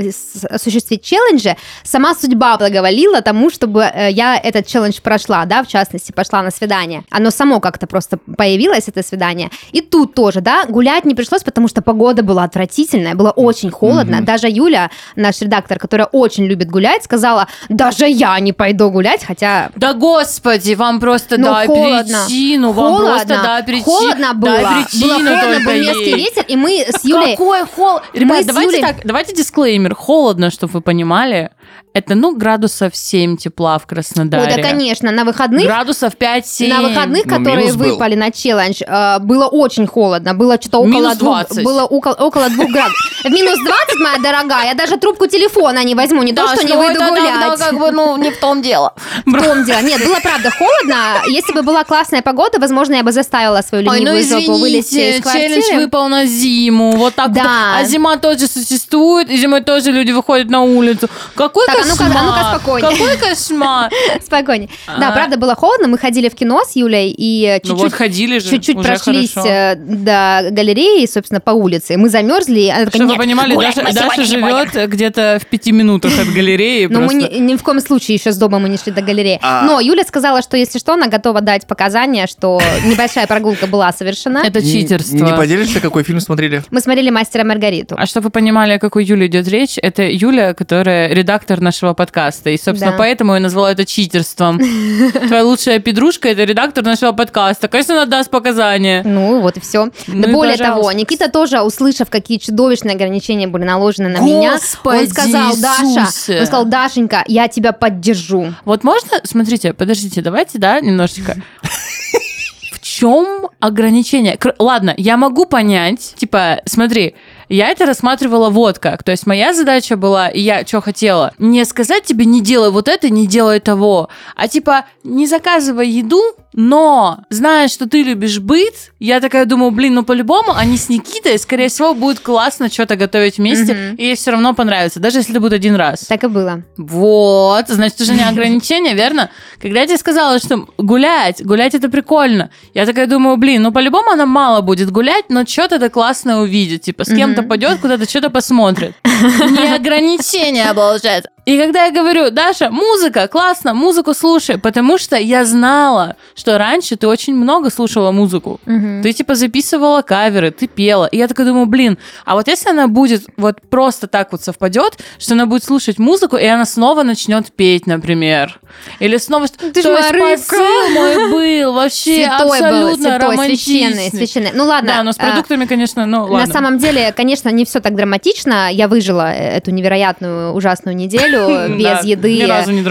э, осуществить челленджи, сама судьба благоволила тому, чтобы э, я этот челлендж прошла, да, в частности, пошла на свидание. Оно само как-то просто появилось, это свидание. И тут тоже, да, гулять не пришлось, потому что погода была отвратительная, было очень холодно. Мгм. Даже Юля, наш редактор, которая очень любит гулять, сказала, даже я не пойду гулять, хотя Да господи, вам просто Ну, дай холодно. причину, вам холодно, просто дай причину. холодно было, дай причину было холодно, был резкий ветер, и мы с Юлей... Какой холод? Ребят, давайте так, давайте дисклеймер. Холодно, чтобы вы понимали. Это, ну, градусов 7 тепла в Ой, Краснодаре. да, конечно, на выходных Градусов 5-7. На выходных, Ну, которые минус был. выпали на челлендж, э, было очень холодно. Было что-то около Минус двух, 20. было около, около двух градусов. В минус 20, моя дорогая, я даже трубку телефона не возьму, не то, что не выйду это гулять. как бы, ну, не в том дело. В том дело. Нет, было правда холодно. Если бы была классная погода, возможно, я бы заставила свою Ой, ну ленивую жопу вылезти из квартиры. челлендж выпал на зиму, вот так Да. А зима тоже существует, и зимой тоже люди выходят на улицу. Какой Так, а ну-ка- кошмар! а ну-ка спокойнее. Какой кошмар! Спокойнее. Да, А. правда, было холодно. Мы ходили в кино с Юлей и э, Ну чуть-чуть чуть-чуть прошлись э, до галереи, собственно, по улице. Мы замерзли. Чтобы вы «Нет, понимали, Даша, мы Даша сегодня не будем». живет где-то в пяти минутах от галереи. Но мы ни, в коем случае еще с дома мы не шли до галереи. А. Но Юля сказала, что если что, она готова дать показания, что небольшая прогулка была совершена. Это читерство. Не, поделишься, какой фильм смотрели? Мы смотрели «Мастера Маргариту». А чтобы вы понимали, о какой Юле идет речь, это Юля, которая редактор нашего подкаста. И, собственно, Да. поэтому я назвала это читерством. Твоя лучшая подружка – это редактор нашего подкаста. Конечно, она даст показания. Ну, вот и все. Ну да и более пожалуйста. того, Никита тоже, услышав, какие чудовищные ограничения были наложены на меня, он Господи сказал, Даша, Иисусе. он сказал, Дашенька, я тебя поддержу. Вот можно, смотрите, подождите, давайте, да, немножечко. В чем ограничение? Ладно, я могу понять, типа, смотри, я это рассматривала вот как. То есть моя задача была, и я что хотела, не сказать тебе, не делай вот это, не делай того, а типа, не заказывай еду, но, зная, что ты любишь быт, я такая думаю, блин, ну по-любому они с Никитой, скорее всего, будет классно что-то готовить вместе, Мгм. и ей все равно понравится, даже если это будет один раз. Так и было. Вот, значит, уже не ограничение, верно? Когда я тебе сказала, что гулять, гулять это прикольно, я такая думаю, блин, ну по-любому она мало будет гулять, но что-то это классное увидит, типа с кем-то Мгм. пойдет, куда-то что-то посмотрит. не ограничение, получается. И когда я говорю, Даша, музыка, классно, музыку слушай, потому что я знала, что раньше ты очень много слушала музыку. Мгм. Ты типа записывала каверы, ты пела. И я такая думаю, блин, а вот если она будет вот просто так вот совпадет, что она будет слушать музыку, и она снова начнет петь, например. Или снова... Ты То есть посыл мой был вообще Святой был, абсолютно святой, романтичный. священный, священный. Ну ладно. Да, но с а, продуктами, конечно, ну ладно. На самом деле, конечно, не все так драматично. Я выжила эту невероятную, ужасную неделю без Да, еды,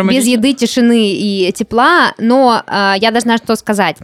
без еды, тишины и тепла. Но а, я должна что сказать.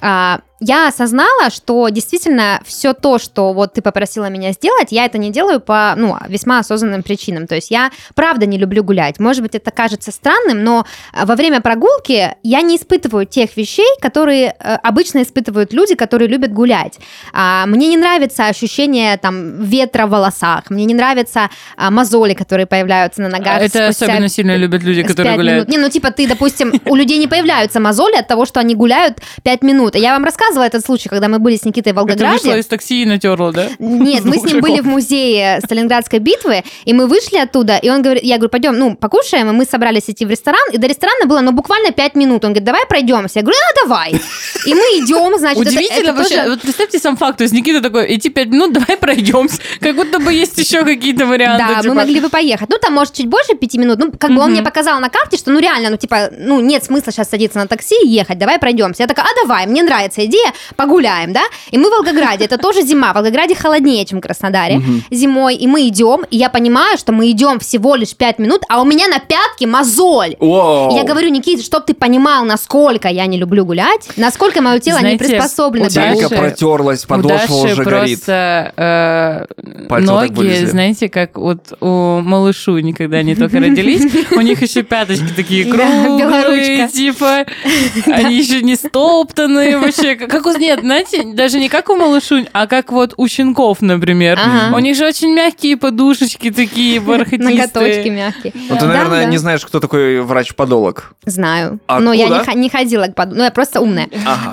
А, я осознала, что действительно все то, что вот ты попросила меня сделать, я это не делаю по ну, весьма осознанным причинам. То есть я правда не люблю гулять. Может быть, это кажется странным, но а, во время прогулки я не испытываю тех вещей, которые э, обычно испытывают люди, которые любят гулять. А, мне не нравится ощущение там ветра в волосах, мне не нравятся а, мозоли, которые появляются на ногах. Это особенно сильно любят люди, которые гуляют. минут. Не, ну типа ты, допустим, у людей не появляются мозоли от того, что они гуляют 5 минут. Я вам рассказывала этот случай, когда мы были с Никитой в Это вышла Волгограде. из такси и натерла, да? Нет, мы с ним были в музее Сталинградской битвы, и мы вышли оттуда, и он говорит, я говорю, пойдем, ну, покушаем, и мы собрались идти в ресторан, и до ресторана было, ну, буквально 5 минут. Он говорит, давай пройдемся. Я говорю, ну, давай. И мы идем, значит, Удивительно это вообще. тоже- Вот представьте сам факт. То есть Никита такой, идти пять минут, давай пройдемся. Как будто бы есть еще какие-то варианты. Да, мы типа. могли бы поехать. Ну, там, может, чуть больше пяти минут. Ну, как бы он мне показал на карте, что, ну, реально, ну, типа, ну, нет смысла сейчас садиться на такси и ехать, давай пройдемся. Я такая, а давай, мне нравится идея, погуляем, да? И мы в Волгограде, это тоже зима, в Волгограде холоднее, чем в Краснодаре зимой, и мы идем, и я понимаю, что мы идем всего лишь пять минут, а у меня на пятке мозоль. Воу. И Я говорю, Никита, чтоб ты понимал, насколько я не люблю гулять, насколько мое тело Знаете, не приспособлено к Даши- протерлась, У подошва Даши уже горит. просто э, Пальцы вот так ноги, вылезли. знаете, как вот у малышу, никогда они только родились, у них еще пяточки такие Да, круглые, белоручка. типа, они еще не стоптанные вообще. Как у, нет, знаете, даже не как у малышу, а как вот у щенков, например. Ага. У них же очень мягкие подушечки такие бархатистые. Ноготочки мягкие. Ну, ты, наверное, не знаешь, кто такой врач-подолог. Знаю. А но я не, ходила к под... Ну, я просто умная.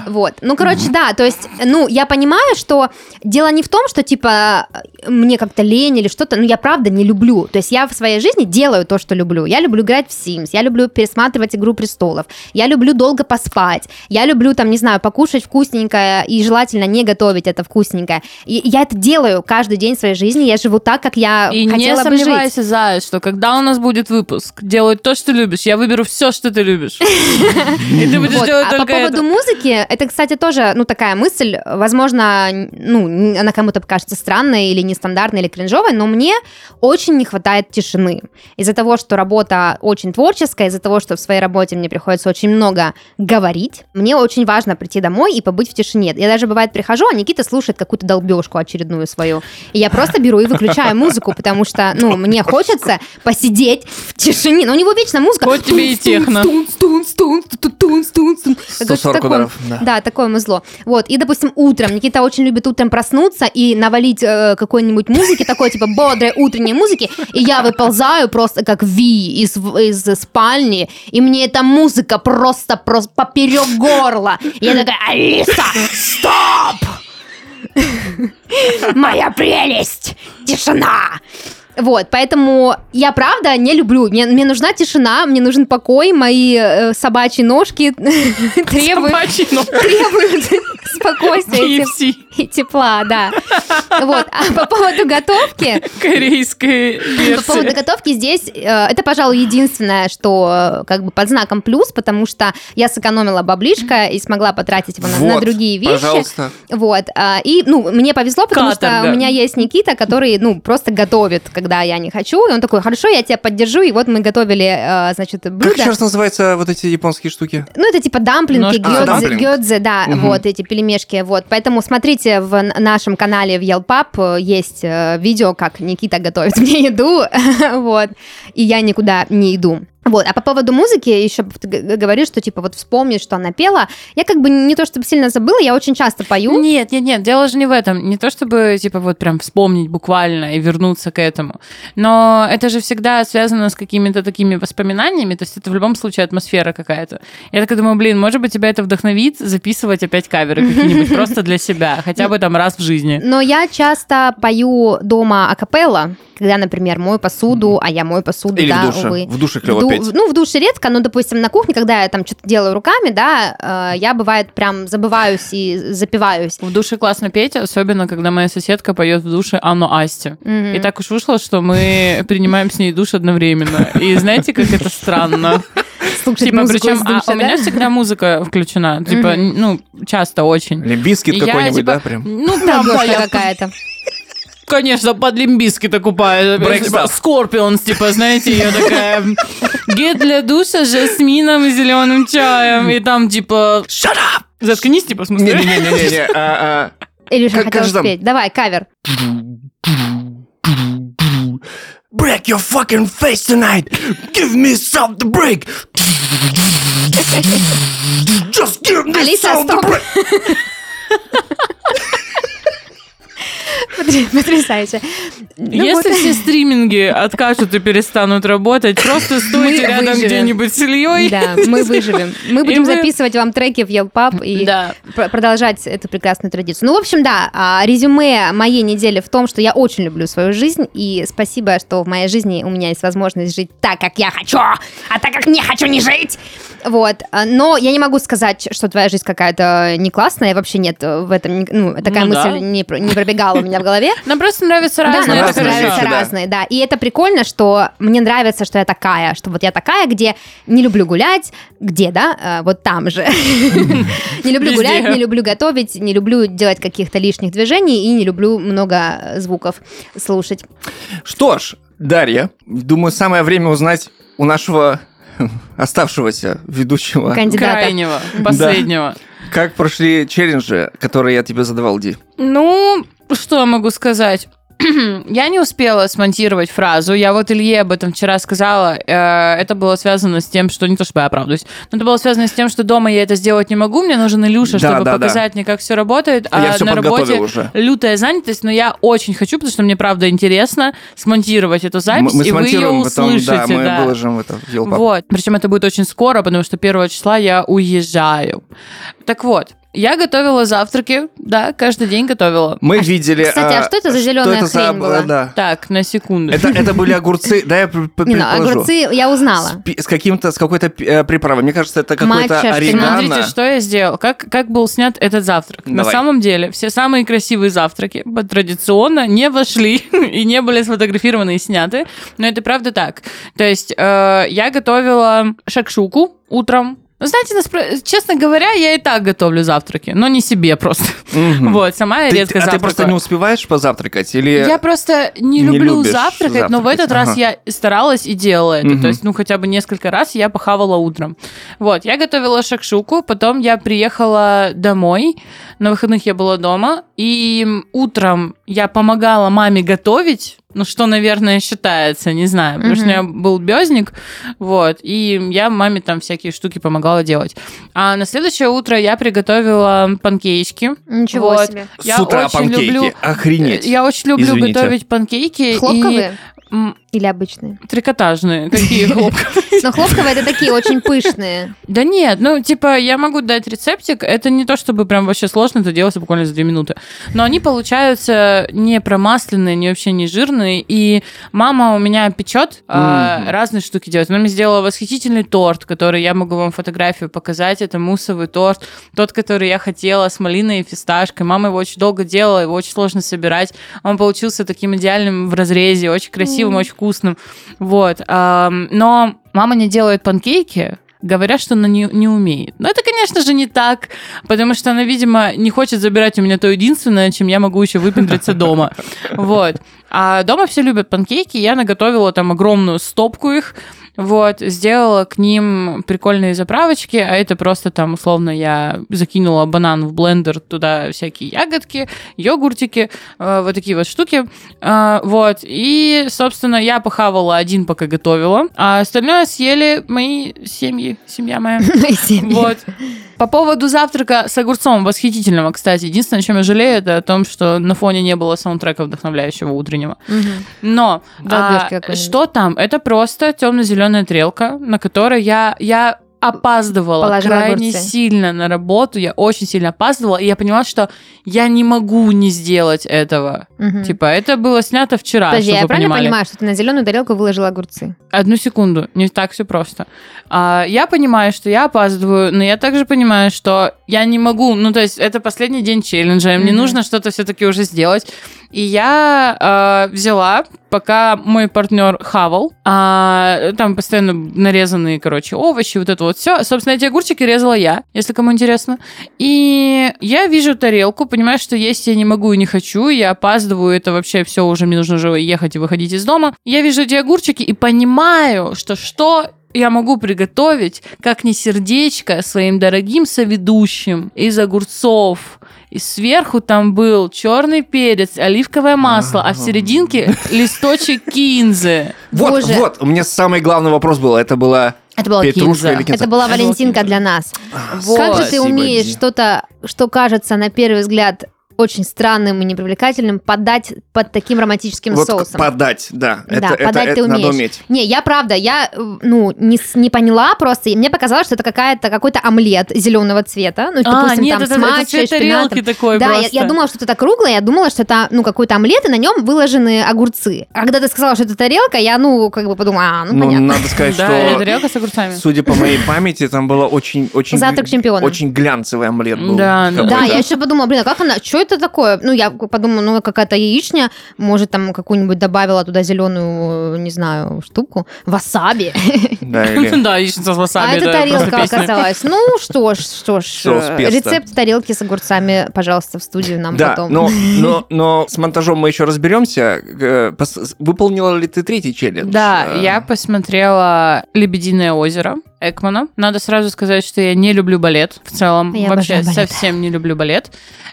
Вот. Ну, короче, да, то есть, ну, я понимаю, что дело не в том, что, типа, мне как-то лень или что-то, ну, я правда не люблю. То есть я в своей жизни делаю то, что люблю. Я люблю играть в Sims, я люблю пересматривать «Игру престолов», я люблю долго поспать, я люблю, там, не знаю, покушать вкусненькое и желательно не готовить это вкусненькое. И я это делаю каждый день своей жизни, я живу так, как я И не хотела бы жить. сомневайся, Зая, что когда у нас будет выпуск, делай то, что любишь. Я выберу все, что ты любишь. И ты будешь делать А по только поводу это. музыки, это, кстати, тоже, ну, такая мысль, возможно, ну, она кому-то покажется странной или нестандартной, или кринжовой, но мне очень не хватает тишины. Из-за того, что работа очень творческая, из-за того, что в своей работе мне приходится очень много говорить, мне очень важно прийти домой и побыть в тишине. Я даже, бывает, прихожу, а Никита слушает какую-то долбежку очередную свою. И я просто беру и выключаю музыку, потому что, ну, мне хочется посидеть в тишине. Но у него вечно музыка. Хоть тебе и техно. Тунс, тунс, тунс, тунс, тунс, тунс, тунс. Это 140 такое- ударов, да. Такое музло. Вот, и, допустим, утром, Никита очень любит утром проснуться и навалить э, какой-нибудь музыки, такой, типа, бодрой утренней музыки, и я выползаю просто как Ви из, из спальни, и мне эта музыка просто, просто поперек горла. Я такая, Алиса, стоп! Моя прелесть! Тишина! Вот, поэтому я правда не люблю. Мне, мне нужна тишина, мне нужен покой, мои э, собачьи ножки требуют, требуют спокойствия и, тепла, да. Вот. А по поводу готовки, Корейская по поводу готовки здесь э, это, пожалуй, единственное, что э, как бы под знаком плюс, потому что я сэкономила баблишко и смогла потратить его на, другие вещи. Пожалуйста. Вот. а, И, ну, мне повезло, потому Каторга. что у меня есть Никита, который, ну, просто готовит, когда я не хочу. И он такой, хорошо, я тебя поддержу. И вот мы готовили, э, значит, Как блюдо. сейчас называются вот эти японские штуки? Ну, это типа дамплинги, гёдзе, да, вот эти пельмешки, вот. Поэтому смотрите в нашем канале в Елпап э, есть э, видео, как Никита готовит мне еду, вот, и я никуда не иду. Вот, а по поводу музыки, еще ты говоришь, что типа вот вспомнить, что она пела. Я как бы не то чтобы сильно забыла, я очень часто пою. Нет, нет, нет, дело же не в этом. Не то чтобы, типа, вот прям вспомнить буквально и вернуться к этому. Но это же всегда связано с какими-то такими воспоминаниями, то есть это в любом случае атмосфера какая-то. Я так думаю, блин, может быть, тебя это вдохновит записывать опять каверы какие-нибудь просто для себя, хотя бы там раз в жизни. Но я часто пою дома акапелла, когда, например, мою посуду, а я мою посуду, Или да, в душе. увы. В душе клево Ну, в душе редко, но, допустим, на кухне, когда я там что-то делаю руками, да, э, я, бывает, прям забываюсь и запиваюсь. В душе классно петь, особенно когда моя соседка поет в душе Анну Асти. Мгм. И так уж вышло, что мы принимаем с ней душ одновременно. И знаете, как это странно? Слушать Типа, музыку причем из а душа, у меня да? всегда музыка включена. Типа, Мгм. ну, часто очень. Limp Bizkit какой-нибудь, типа, да, прям? Ну, да, я, какая-то. Конечно, под Limp Bizkit-то купаю. Break Типа, stuff. Scorpions, типа, знаете, я такая... Гель для душа с жасмином и зеленым чаем. И там, типа... Shut up! Заткнись, типа, в смысле. Не-не-не-не. а, Илюша Как- хотел спеть. Давай, кавер. а. Break your fucking face tonight! Give me something to break! Just give me something to break! Потр- Потрясающе. Ну Если вот. все стриминги откажут и перестанут работать, просто стойте Мы рядом выживем. где-нибудь с Ильей. Да, мы выживем. Мы И будем вы- записывать вам треки в Yelp и Да. пр- продолжать эту прекрасную традицию. Ну, в общем, да, а, резюме моей недели в том, что я очень люблю свою жизнь, и спасибо, что в моей жизни у меня есть возможность жить так, как я хочу, а так, как не хочу не жить. Вот. А, Но я не могу сказать, что твоя жизнь какая-то не классная, вообще нет в этом, ну, такая Ну да. мысль не, про- не пробегала у меня в голове. Нам просто нравятся Да, разные. нам это просто нравятся да. разные, да. И это прикольно, что мне нравится, что я такая, что вот я такая, где не люблю гулять, где, да, Э, вот там же. Не люблю гулять, не люблю готовить, не люблю делать каких-то лишних движений и не люблю много звуков слушать. Что ж, Дарья, думаю, самое время узнать у нашего оставшегося ведущего, Кандидата. Крайнего, последнего. как прошли челленджи, которые я тебе задавал, Ди. Ну, что я могу сказать? Я не успела смонтировать фразу. Я вот Илье об этом вчера сказала. Э, Это было связано с тем, что не то чтобы я оправдываюсь, но это было связано с тем, что дома я это сделать не могу. Мне нужен Илюша, Да, чтобы да, да. показать мне, как все работает. А я все на работе уже. лютая занятость, но я очень хочу, потому что мне правда интересно смонтировать эту Мы, запись, мы и вы ее смонтируем, потом, услышите. да, мы да. выложим это в. Вот. Причем это будет очень скоро, потому что 1 числа я уезжаю. Так вот, я готовила завтраки, да, каждый день готовила. Мы видели... кстати, а что это за зелёная это хрень была? Да. Так, на секунду. Это, это были огурцы, да, я ну, предположу. огурцы я узнала. С, каким-то, с какой-то э, приправой. Мне кажется, это какой-то орегано. Смотрите, что я сделал. Как, как был снят этот завтрак. На самом деле, все самые красивые завтраки традиционно не вошли и не были сфотографированы и сняты. Но это правда так. То есть э, я готовила шакшуку утром. Ну, знаете, честно говоря, я и так готовлю завтраки, но не себе просто. Мгм. Вот, сама я Ты- редко а ты завтракаю. просто не успеваешь позавтракать? Или... Я просто не, не люблю любишь завтракать, но в завтракать, этот раз ага. я старалась и делала это. Мгм. То есть, ну, хотя бы несколько раз я похавала утром. Вот, я готовила шакшуку, потом я приехала домой, на выходных я была дома, и утром я помогала маме готовить, ну, что, наверное, считается, не знаю, потому что у меня был бездник, вот, и я маме там всякие штуки помогала делать. А на следующее утро я приготовила панкейчки. Ничего Вот. себе. Я С утра очень панкейки. люблю- Охренеть. Я очень люблю Извините. готовить панкейки. и, Хлопковые м, или обычные? трикотажные. Какие хлопковые? Но хлопковые это такие очень пышные. Да нет, ну, типа, я могу дать рецептик. Это не то, чтобы прям вообще сложно, это делается буквально за две минуты. Но они получаются не промасленные, не вообще не жирные. И мама у меня печет а, разные штуки делает. Она мне сделала восхитительный торт, который я могу вам фотографию показать. Это муссовый торт. Тот, который я хотела, с малиной и фисташкой. Мама его очень долго делала, его очень сложно собирать. Он получился таким идеальным в разрезе, очень красивым, очень вкусным. Вот. Но мама не делает панкейки, говорят, что она не, не умеет. Но это, конечно же, не так, потому что она, видимо, не хочет забирать у меня то единственное, чем я могу еще выпендриться дома. Вот. А дома все любят панкейки, я наготовила там огромную стопку их, вот, сделала к ним прикольные заправочки, а это просто там, условно, я закинула банан в блендер, туда всякие ягодки, йогуртики, э, вот такие вот штуки. Э, вот, и, собственно, я похавала один, пока готовила, а остальное съели мои семьи, семья моя. Вот. По поводу завтрака с огурцом, восхитительного, кстати. Единственное, о чем я жалею, это о том, что на фоне не было саундтрека вдохновляющего утреннего. Но а, что там? Это просто темно-зеленая трелка, на которой я, я опаздывала Положила крайне огурцы. сильно на работу, я очень сильно опаздывала, и я поняла, что я не могу не сделать этого. Угу. Типа, это было снято вчера. Подожди, я правильно понимали. понимаю, что ты на зеленую тарелку выложила огурцы? Одну секунду, не так все просто. А, я понимаю, что я опаздываю, но я также понимаю, что я не могу, ну, то есть, это последний день челленджа, мне нужно что-то все-таки уже сделать. И я э, взяла, пока мой партнер хавал, а, там постоянно нарезанные, короче, овощи, вот это вот все. Собственно, эти огурчики резала я, если кому интересно. И я вижу тарелку, понимаю, что есть я не могу и не хочу, я опаздываю, это вообще все уже, мне нужно уже ехать и выходить из дома. Я вижу эти огурчики и понимаю, что что я могу приготовить, как не сердечко, своим дорогим соведущим из огурцов, и сверху там был черный перец, оливковое масло, а в серединке листочек кинзы. Вот, Боже. вот, у меня самый главный вопрос был. Это была это была Петрушка кинза. Это была Валентинка для нас. Вот. Как же ты умеешь что-то, что кажется на первый взгляд очень странным и непривлекательным подать под таким романтическим вот соусом. Подать, да. Да, это, подать это, ты это умеешь. Надо уметь. Не, я правда, я ну не, не поняла просто, и мне показалось, что это какая-то какой-то омлет зеленого цвета, ну а, допустим нет, там это, с матчей, это шпинатом. такой Да, просто. я, я думала, что это круглое, я думала, что это ну какой-то омлет и на нем выложены огурцы. А когда ты сказала, что это тарелка, я ну как бы подумала, а, ну, ну понятно. надо сказать, что тарелка с огурцами. Судя по моей памяти, там было очень очень завтрак чемпиона, очень глянцевый омлет был. Да, да, я еще подумала, блин, а как она, что это такое? Ну я подумала, ну, какая-то яичня, может, там какую-нибудь добавила туда зеленую, не знаю, штуку, васаби. Да, яичница с васаби. А эта тарелка оказалась. Ну, что ж, что ж. Рецепт тарелки с огурцами, пожалуйста, в студию нам потом. но, но, но с монтажом мы еще разберемся. Э, выполнила ли ты третий челлендж? Да, э, я посмотрела «Лебединое озеро». Экмана. Надо сразу сказать, что я не люблю балет в целом. Я Вообще совсем не люблю балет.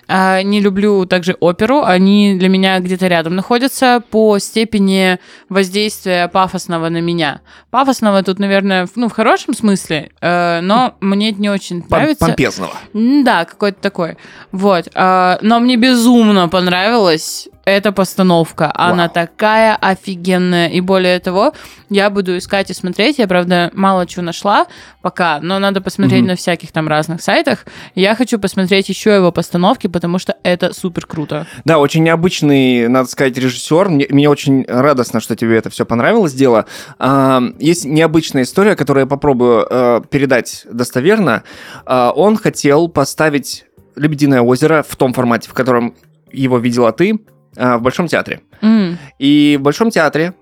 А, не люблю также оперу. Они для меня где-то рядом находятся по степени воздействия пафосного на меня. Пафосного тут, наверное, ну, в хорошем смысле, э, но мне это не очень нравится. Помпезного. Да, какой-то такой. Вот. Э, но мне безумно понравилось эта постановка. Вау. Она такая офигенная. И более того, я буду искать и смотреть. Я, правда, мало чего нашла пока, но надо посмотреть угу. на всяких там разных сайтах. Я хочу посмотреть еще его постановки, потому что это супер круто. Да, очень необычный, надо сказать, режиссер. Мне, мне очень радостно, что тебе это все понравилось дело. А, есть необычная история, которую я попробую а, передать достоверно. А, он хотел поставить «Лебединое озеро» в том формате, в котором его видела ты, в Большом театре. Mm. И в Большом театре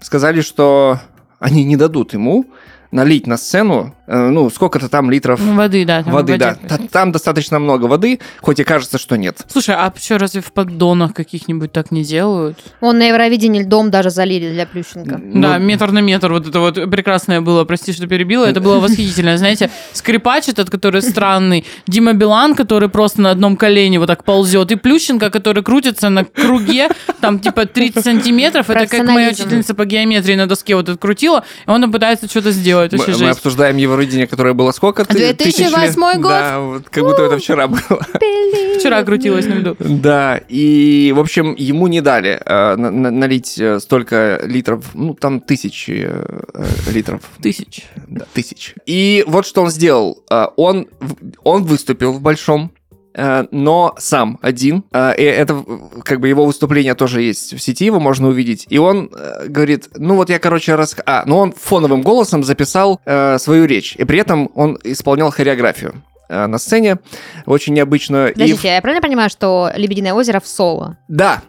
сказали, что они не дадут ему налить на сцену, э, ну, сколько-то там литров... Воды, да. Там воды, да. Там достаточно много воды, хоть и кажется, что нет. Слушай, а что, разве в поддонах каких-нибудь так не делают? Он на Евровидении льдом даже залили для Плющенко. Ну, да, метр на метр, вот это вот прекрасное было, прости, что перебила, это было восхитительно. Знаете, скрипач этот, который странный, Дима Билан, который просто на одном колене вот так ползет, и Плющенко, который крутится на круге, там типа 30 сантиметров, это как моя учительница по геометрии на доске вот открутила, и он пытается что-то сделать мы, обсуждаем Евровидение, которое было сколько? 2008 год? Да, вот, как будто это вчера было. Вчера крутилось на льду. Да, и, в общем, ему не дали э, на, налить э, столько литров, ну, там тысячи э, литров. Тысяч. Да, тысяч. И вот что он сделал. Э, он, он выступил в большом но сам один. Э, и это как бы его выступление тоже есть в сети, его можно увидеть. И он э, говорит, ну вот я, короче, раз... А, ну он фоновым голосом записал э, свою речь, и при этом он исполнял хореографию на сцене, очень необычную. Подождите, и... я правильно понимаю, что «Лебединое озеро» в соло? Да,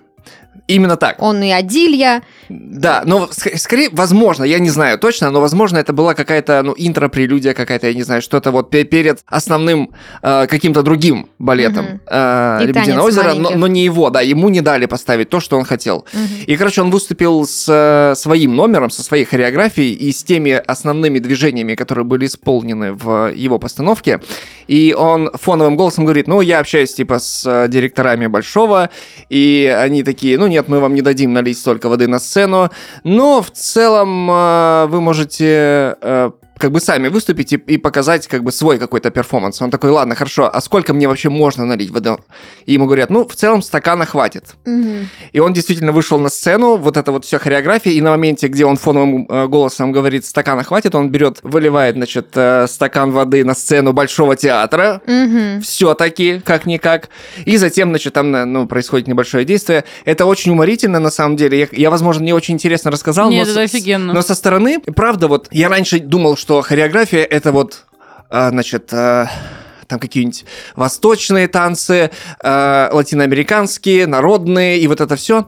Именно так. Он и Адилья. Да, но ск- скорее, возможно, я не знаю точно, но возможно это была какая-то, ну, интро-прелюдия какая-то, я не знаю, что-то вот пе- перед основным э, каким-то другим балетом э, «Лебединое «Танец озеро», но, маленьких». но не его, да, ему не дали поставить то, что он хотел. Мгм. И, короче, он выступил с э, своим номером, со своей хореографией и с теми основными движениями, которые были исполнены в его постановке. И он фоновым голосом говорит, ну, я общаюсь, типа, с э, директорами Большого, и они такие, ну, нет, мы вам не дадим налить столько воды на сцену, но в целом э, вы можете... как бы сами выступить и, и показать как бы свой какой-то перформанс. Он такой, ладно, хорошо, а сколько мне вообще можно налить воды? И ему говорят, ну, в целом стакана хватит. Мгм. И он действительно вышел на сцену, вот это вот все хореография, и на моменте, где он фоновым э, голосом говорит «стакана хватит», он берет, выливает, значит, э, стакан воды на сцену Большого театра, Мгм. все-таки, как-никак. И затем, значит, там ну, происходит небольшое действие. Это очень уморительно, на самом деле. Я, я, возможно, не очень интересно рассказал, Нет, но, это с- офигенно. но со стороны, правда, вот я раньше думал, что хореография это вот, а, значит, а, там какие-нибудь восточные танцы, а, латиноамериканские, народные и вот это все.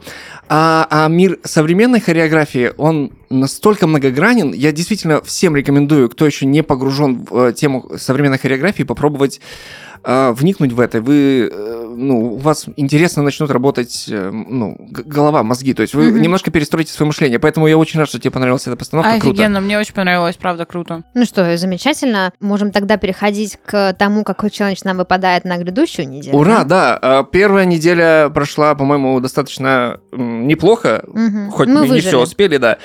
А, а мир современной хореографии, он настолько многогранен. Я действительно всем рекомендую, кто еще не погружен в э, тему современной хореографии, попробовать э, вникнуть в это. Вы, э, ну, у вас интересно начнут работать, э, ну, голова, мозги. То есть вы Мгм. немножко перестроите свое мышление. Поэтому я очень рад, что тебе понравилась эта постановка. Круто. Офигенно, мне очень понравилось, правда, круто. Ну что, замечательно. Можем тогда переходить к тому, какой челлендж нам выпадает на грядущую неделю. Ура, да. А, Первая неделя прошла, по-моему, достаточно неплохо. Мгм. Хоть Мы мы не выжили. все успели, да.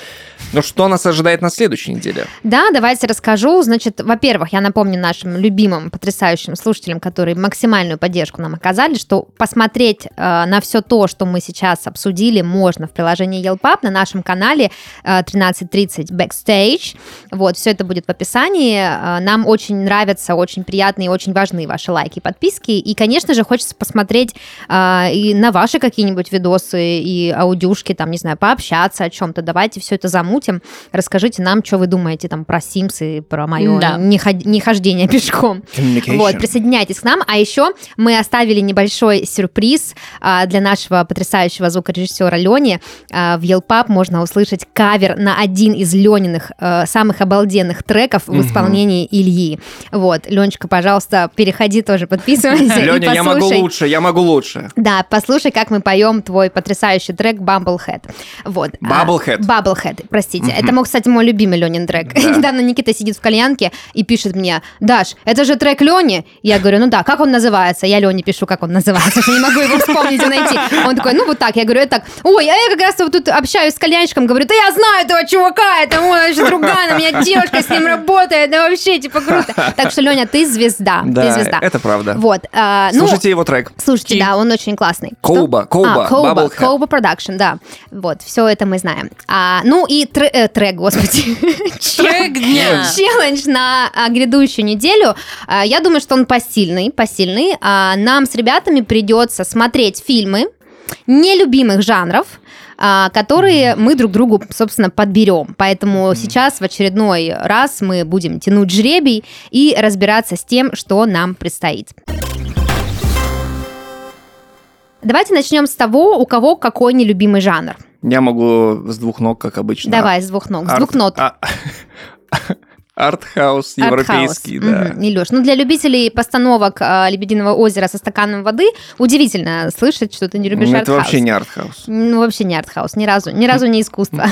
Но что нас ожидает на следующей неделе? Да, давайте расскажу. Значит, во-первых, я напомню нашим любимым, потрясающим слушателям, которые максимальную поддержку нам оказали, что посмотреть э, на все то, что мы сейчас обсудили, можно в приложении Yelpap на нашем канале э, 13.30 Backstage. Вот, все это будет в описании. Э, нам очень нравятся, очень приятные и очень важны ваши лайки и подписки. И, конечно же, хочется посмотреть э, и на ваши какие-нибудь видосы и аудюшки, там, не знаю, пообщаться о чем-то. Давайте все это замутим. Расскажите нам, что вы думаете там про Sims и про мое Да. нехождение пешком. Вот, присоединяйтесь к нам. А еще мы оставили небольшой сюрприз а, для нашего потрясающего звукорежиссера Лени. А, в Yelpap можно услышать кавер на один из Лениных э, самых обалденных треков в исполнении Ильи. Вот, Ленечка, пожалуйста, переходи тоже, подписывайся. Леня, я могу лучше, я могу лучше. Да, послушай, как мы поем твой потрясающий трек Bumblehead. Вот. а, Bubblehead. Bubblehead, простите. Это, кстати, мой любимый Ленин трек. Да. Недавно Никита сидит в кальянке и пишет мне, Даш, это же трек Лени? Я говорю, ну да, как он называется? Я Лене пишу, как он называется, что не могу его вспомнить и найти. Он такой, ну вот так. Я говорю, это так. Ой, а я как раз вот тут общаюсь с кальянщиком, говорю, да я знаю этого чувака, это он же друган, у меня девушка с ним работает, да вообще, типа, круто. Так что, Леня, ты звезда, ты Да, звезда. это правда. Вот. а, ну, Слушайте его трек. Слушайте, Ки. да, он очень классный. Коуба, Что? Коуба, а, Коуба. Коуба Production, да. Вот, все это мы знаем. А, ну и тре- э, трек, господи. Трек дня. Челлендж на а, грядущую неделю. А, я думаю, что он посильный, посильный. А, нам с ребятами придется смотреть фильмы нелюбимых жанров, а, которые мы друг другу, собственно, подберем. Поэтому сейчас в очередной раз мы будем тянуть жребий и разбираться с тем, что нам предстоит. Давайте начнем с того, у кого какой нелюбимый жанр. Я могу с двух ног, как обычно. Давай, с двух ног, с Арт- двух нот. а- Артхаус европейский, да. Илюш, ну для любителей постановок а, «Лебединого озера» со стаканом воды удивительно слышать, что ты не любишь Ну, Это артхаус. вообще не артхаус. Ну, вообще не артхаус, ни разу, ни разу не искусство.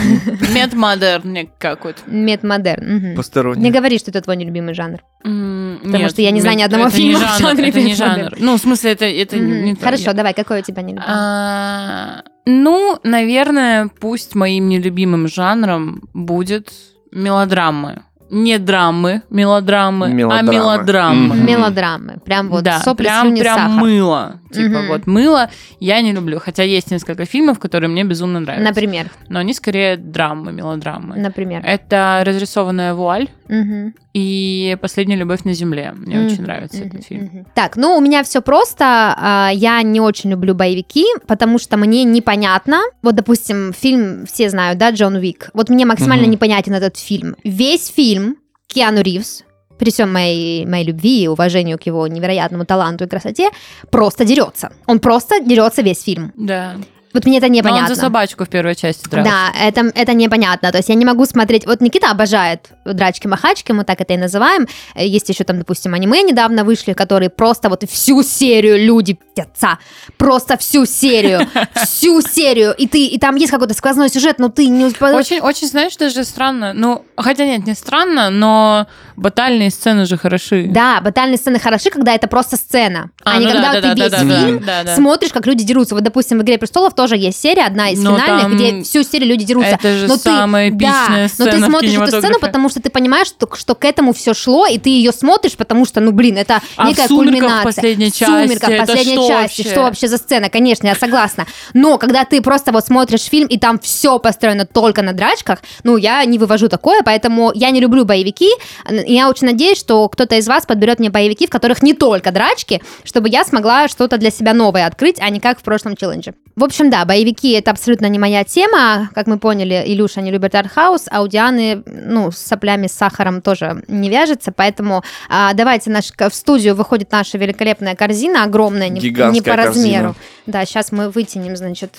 Метамодерн какой-то. Метамодерн. мгм. Не Посторонний. говори, что это твой нелюбимый жанр. Потому нет, что я не знаю ни одного это не фильма в жанр, жанре Это не жанр. Ну, в смысле, это, это не то. Хорошо, давай, какой у тебя нелюбимый? А, Ну, наверное, пусть моим нелюбимым жанром будет мелодрамы. Не драмы, мелодрамы, Мелодрамы. а мелодрамы. Мгм. Мелодрамы. Прям вот да, сопли, прям, слюни, прям сахар. мыло. Типа Мгм. вот мыло я не люблю. Хотя есть несколько фильмов, которые мне безумно нравятся. Например, Но они скорее драмы, мелодрамы. например. Это «Разрисованная вуаль» Мгм. И «Последняя любовь на земле». Мне Мгм, очень нравится мгм, этот фильм. мгм. Так, ну у меня все просто. А, Я не очень люблю боевики, потому что мне непонятно. Вот, допустим, фильм все знают, да, Джон Уик. Вот мне максимально Мгм. непонятен этот фильм. Весь фильм Киану Ривз при всем моей, моей любви и уважению к его невероятному таланту и красоте, просто дерется. Он просто дерется весь фильм. Да. Вот мне это Но непонятно. он за собачку в первой части дрался. Да, это, это непонятно. То есть я не могу смотреть... Вот Никита обожает драчки-махачки, мы так это и называем. Э, Есть еще там, допустим, аниме недавно вышли, которые просто вот всю серию люди пятятся. Просто всю серию. Всю серию. И ты и там есть какой-то сквозной сюжет, но ты не успеваешь... Очень, очень, знаешь, даже странно. Ну, хотя нет, не странно, но батальные сцены же хороши. Да, батальные сцены хороши, когда это просто сцена, а, А, не ну когда да, ты да, весь да, да, фильм да, да. смотришь, как люди дерутся. Вот, допустим, в «Игре престолов» тоже есть серия, одна из Но финальных, там где всю серию люди дерутся. это же но ты, самая да, эпичная но сцена ты в смотришь эту сцену, потому что ты понимаешь, что, что к этому все шло, и ты ее смотришь, потому что, ну, блин, это А в некая «Сумерках» кульминация. последней В «Сумерках» это последней что части. вообще? Что вообще за сцена? Конечно, я согласна. Но когда ты просто вот смотришь фильм, и там все построено только на драчках, ну, я не вывожу такое, поэтому я не люблю боевики. Я очень надеюсь, что кто-то из вас подберет мне боевики, в которых не только драчки, чтобы я смогла что-то для себя новое открыть, а не как в прошлом челлендже. В общем, да, боевики это абсолютно не моя тема. Как мы поняли, Илюша не любит артхаус, а у Дианы, ну, с соплями, с сахаром тоже не вяжется, поэтому а, давайте наш, в студию выходит наша великолепная корзина, огромная, не, не по размеру. корзина. Да, сейчас мы вытянем, значит,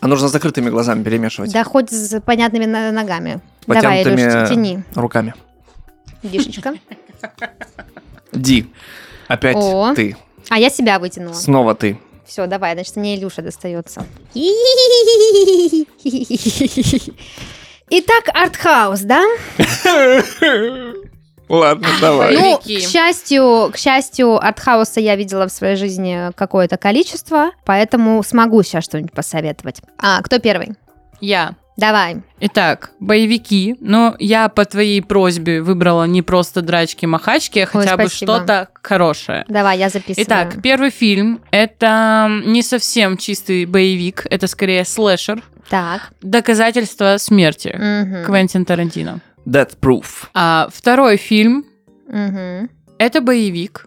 А нужно с закрытыми глазами перемешивать. да хоть с понятными ногами. Давай, Потянутыми Илюш, тяни. руками. Дишечка. Ди. Опять О. ты. А я себя вытянула. Снова ты. Все, давай, значит, мне Илюша достается. Итак, артхаус, да? Ладно, давай. Ну, к Боевики. счастью, к счастью, артхауса я видела в своей жизни какое-то количество, поэтому смогу сейчас что-нибудь посоветовать. А, кто первый? Я. Давай. Итак, боевики. Но я по твоей просьбе выбрала не просто драчки-махачки, а Ой, хотя бы спасибо. что-то хорошее. Давай, я записываю. Итак, первый фильм — это не совсем чистый боевик, это скорее слэшер. Так. «Доказательство смерти» Мгм. Квентин Тарантино. Death Proof. А второй фильм Мгм. — это боевик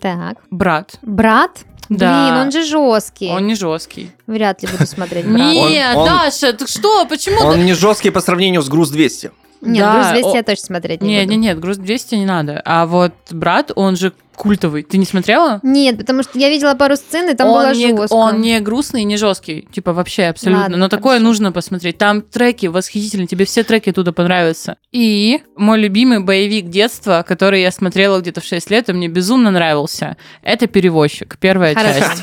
Так. «Брат». Брат? Да. Блин, он же жесткий. Он не жесткий. Вряд ли буду смотреть. Нет, Даша, ты что? Почему Он не жесткий по сравнению с Груз 200. Нет, Да, груз 200 о- я точно смотреть не Нет, буду. нет, нет, груз 200 не надо. А вот брат, он же культовый. Ты не смотрела? Нет, потому что я видела пару сцен, и там он, было не, жестко. он не грустный, не жесткий. Типа вообще абсолютно. Ладно, Но такое хорошо. нужно посмотреть. Там треки восхитительные. Тебе все треки туда понравятся. И мой любимый боевик детства, который я смотрела где-то в 6 лет, и мне безумно нравился. Это «Перевозчик». Первая Хорошо. часть.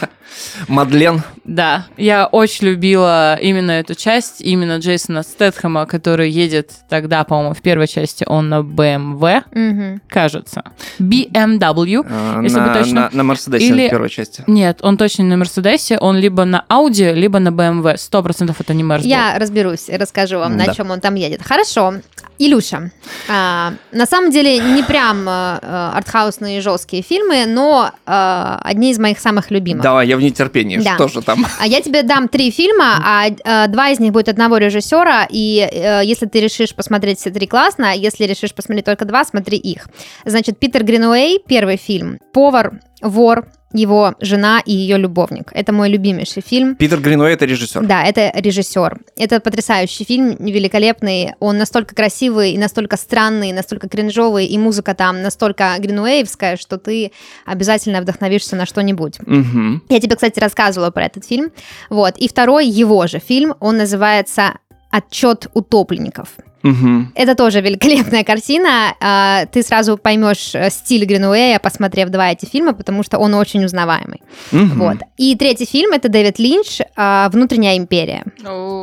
Мадлен. Да, я очень любила именно эту часть, именно Джейсона Стэтхэма, который едет тогда, по-моему, в первой части он на BMW, Мгм. кажется. BMW. э, Если на, бы точно. на, на Мерседесе Или- в первой части. Нет, он точно не на Мерседесе, он либо на Audi, либо на BMW. Сто процентов это не Мерс. был. Я разберусь и расскажу вам, на Да. чем он там едет. Хорошо. Илюша, а, на самом деле не прям э, артхаусные жесткие фильмы, но э, одни из моих самых любимых. Давай, я в нетерпении. Да. Что же там? А я тебе дам три фильма, а э, два из них будет одного режиссера, и э, если ты решишь посмотреть все три классно, если решишь посмотреть только два, смотри их. Значит, Питер Гринуэй, первый фильм, повар, вор, его жена и ее любовник. Это мой любимейший фильм. Питер Гринуэй это режиссер. Да, это режиссер. Это потрясающий фильм, великолепный. Он настолько красивый, и настолько странный, и настолько кринжовый, и музыка там настолько гринуэевская, что ты обязательно вдохновишься на что-нибудь. Мгм. Я тебе, кстати, рассказывала про этот фильм. Вот. И второй его же фильм, он называется «Отчет утопленников». Мгм. Это тоже великолепная картина. А, Ты сразу поймешь э, стиль Гринуэя, посмотрев два эти фильма, потому что он очень узнаваемый. Мгм. Вот. И третий фильм это Дэвид Линч а, «Внутренняя империя».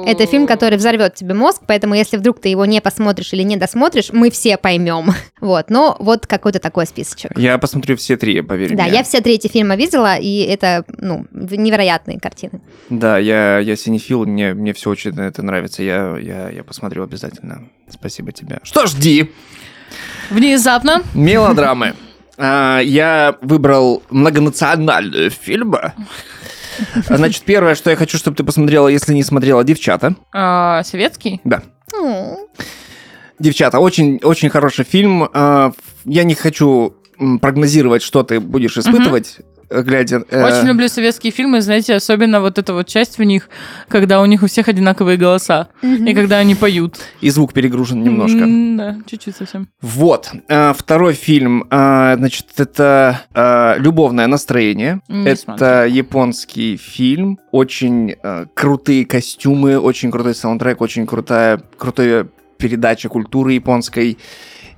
Это фильм, который взорвет тебе мозг, поэтому если вдруг ты его не посмотришь или не досмотришь, мы все поймем. Вот, но вот какой-то такой списочек. Я посмотрю все три, поверь Да, мне. я все третьи фильма видела, и это, ну, невероятные картины. Да, я, я синефил, мне, мне все очень это нравится. Я, я, я посмотрю обязательно. Спасибо тебе. Что ж, Ди, Внезапно. мелодрамы. А, Я выбрал многонациональные фильмы. Значит, первое, что я хочу, чтобы ты посмотрела, если не смотрела, «Девчата». А, советский? Да. «Девчата» очень, очень хороший фильм. А, Я не хочу прогнозировать, что ты будешь испытывать. Глядя... э, Очень люблю советские фильмы, знаете, особенно вот эта вот часть в них, когда у них у всех одинаковые голоса, и когда они поют. И звук перегружен немножко. М, Да, чуть-чуть совсем. Вот. э, Второй фильм, э, значит, это э, «Любовное настроение». Не это смотрела. японский фильм. Очень э, крутые костюмы, очень крутой саундтрек, очень крутая, крутая передача культуры японской.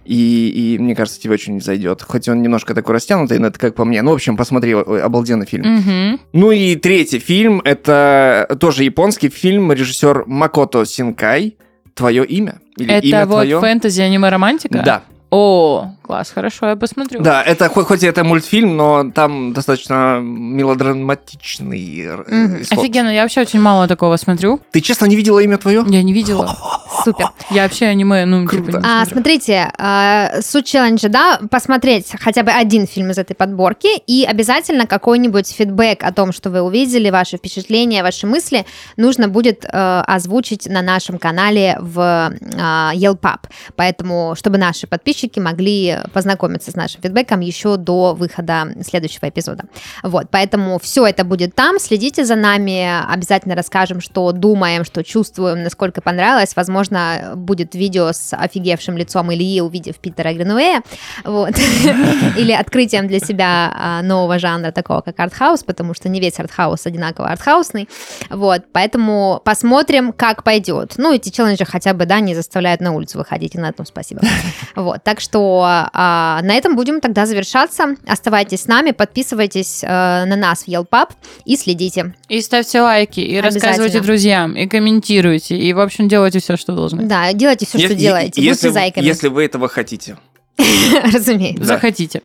И, и мне кажется, тебе очень зайдет. Хоть он немножко такой растянутый, но это как по мне. Ну, в общем, посмотри, обалденный фильм. Мгм. Ну и третий фильм, это тоже японский фильм, режиссер Макото Синкай. Твое имя? Или Это имя вот твое? фэнтези, аниме-романтика? Да. О, класс, хорошо, я посмотрю. Да, это хоть, хоть и это мультфильм, но там достаточно мелодраматичный э, исход. Офигенно, я вообще очень мало такого смотрю. Ты честно не видела имя твое? Я не видела. Супер. Я вообще аниме, ну, Круто. типа, не А, смотрите, а, суть челленджа, да, посмотреть хотя бы один фильм из этой подборки и обязательно какой-нибудь фидбэк о том, что вы увидели, ваши впечатления, ваши мысли, нужно будет э, озвучить на нашем канале в а, Yelpub. Поэтому, чтобы наши подписчики могли познакомиться с нашим фидбэком еще до выхода следующего эпизода. Вот, поэтому все это будет там, следите за нами, обязательно расскажем, что думаем, что чувствуем, насколько понравилось. Возможно, будет видео с офигевшим лицом Ильи, увидев Питера Гринуэя, вот. или открытием для себя а, нового жанра, такого как артхаус, потому что не весь артхаус одинаково артхаусный, вот, поэтому посмотрим, как пойдет. Ну, эти челленджи хотя бы, да, не заставляют на улицу выходить, и на этом спасибо. Вот, так что а, на этом будем тогда завершаться. Оставайтесь с нами, подписывайтесь э, на нас в Yelpub и следите. И ставьте лайки, и рассказывайте друзьям, и комментируйте, и, в общем, делайте все, что должны. Да, делайте все, что Если- делаете. если Будьте зайками, Если вы этого хотите. разумеется. Захотите.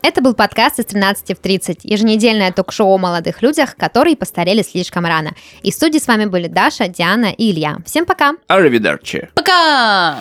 Это был подкаст из 13 в 30, еженедельное ток-шоу о молодых людях, которые постарели слишком рано. И в студии с вами были Даша, Диана и Илья. Всем пока! Аривидерчи. Пока!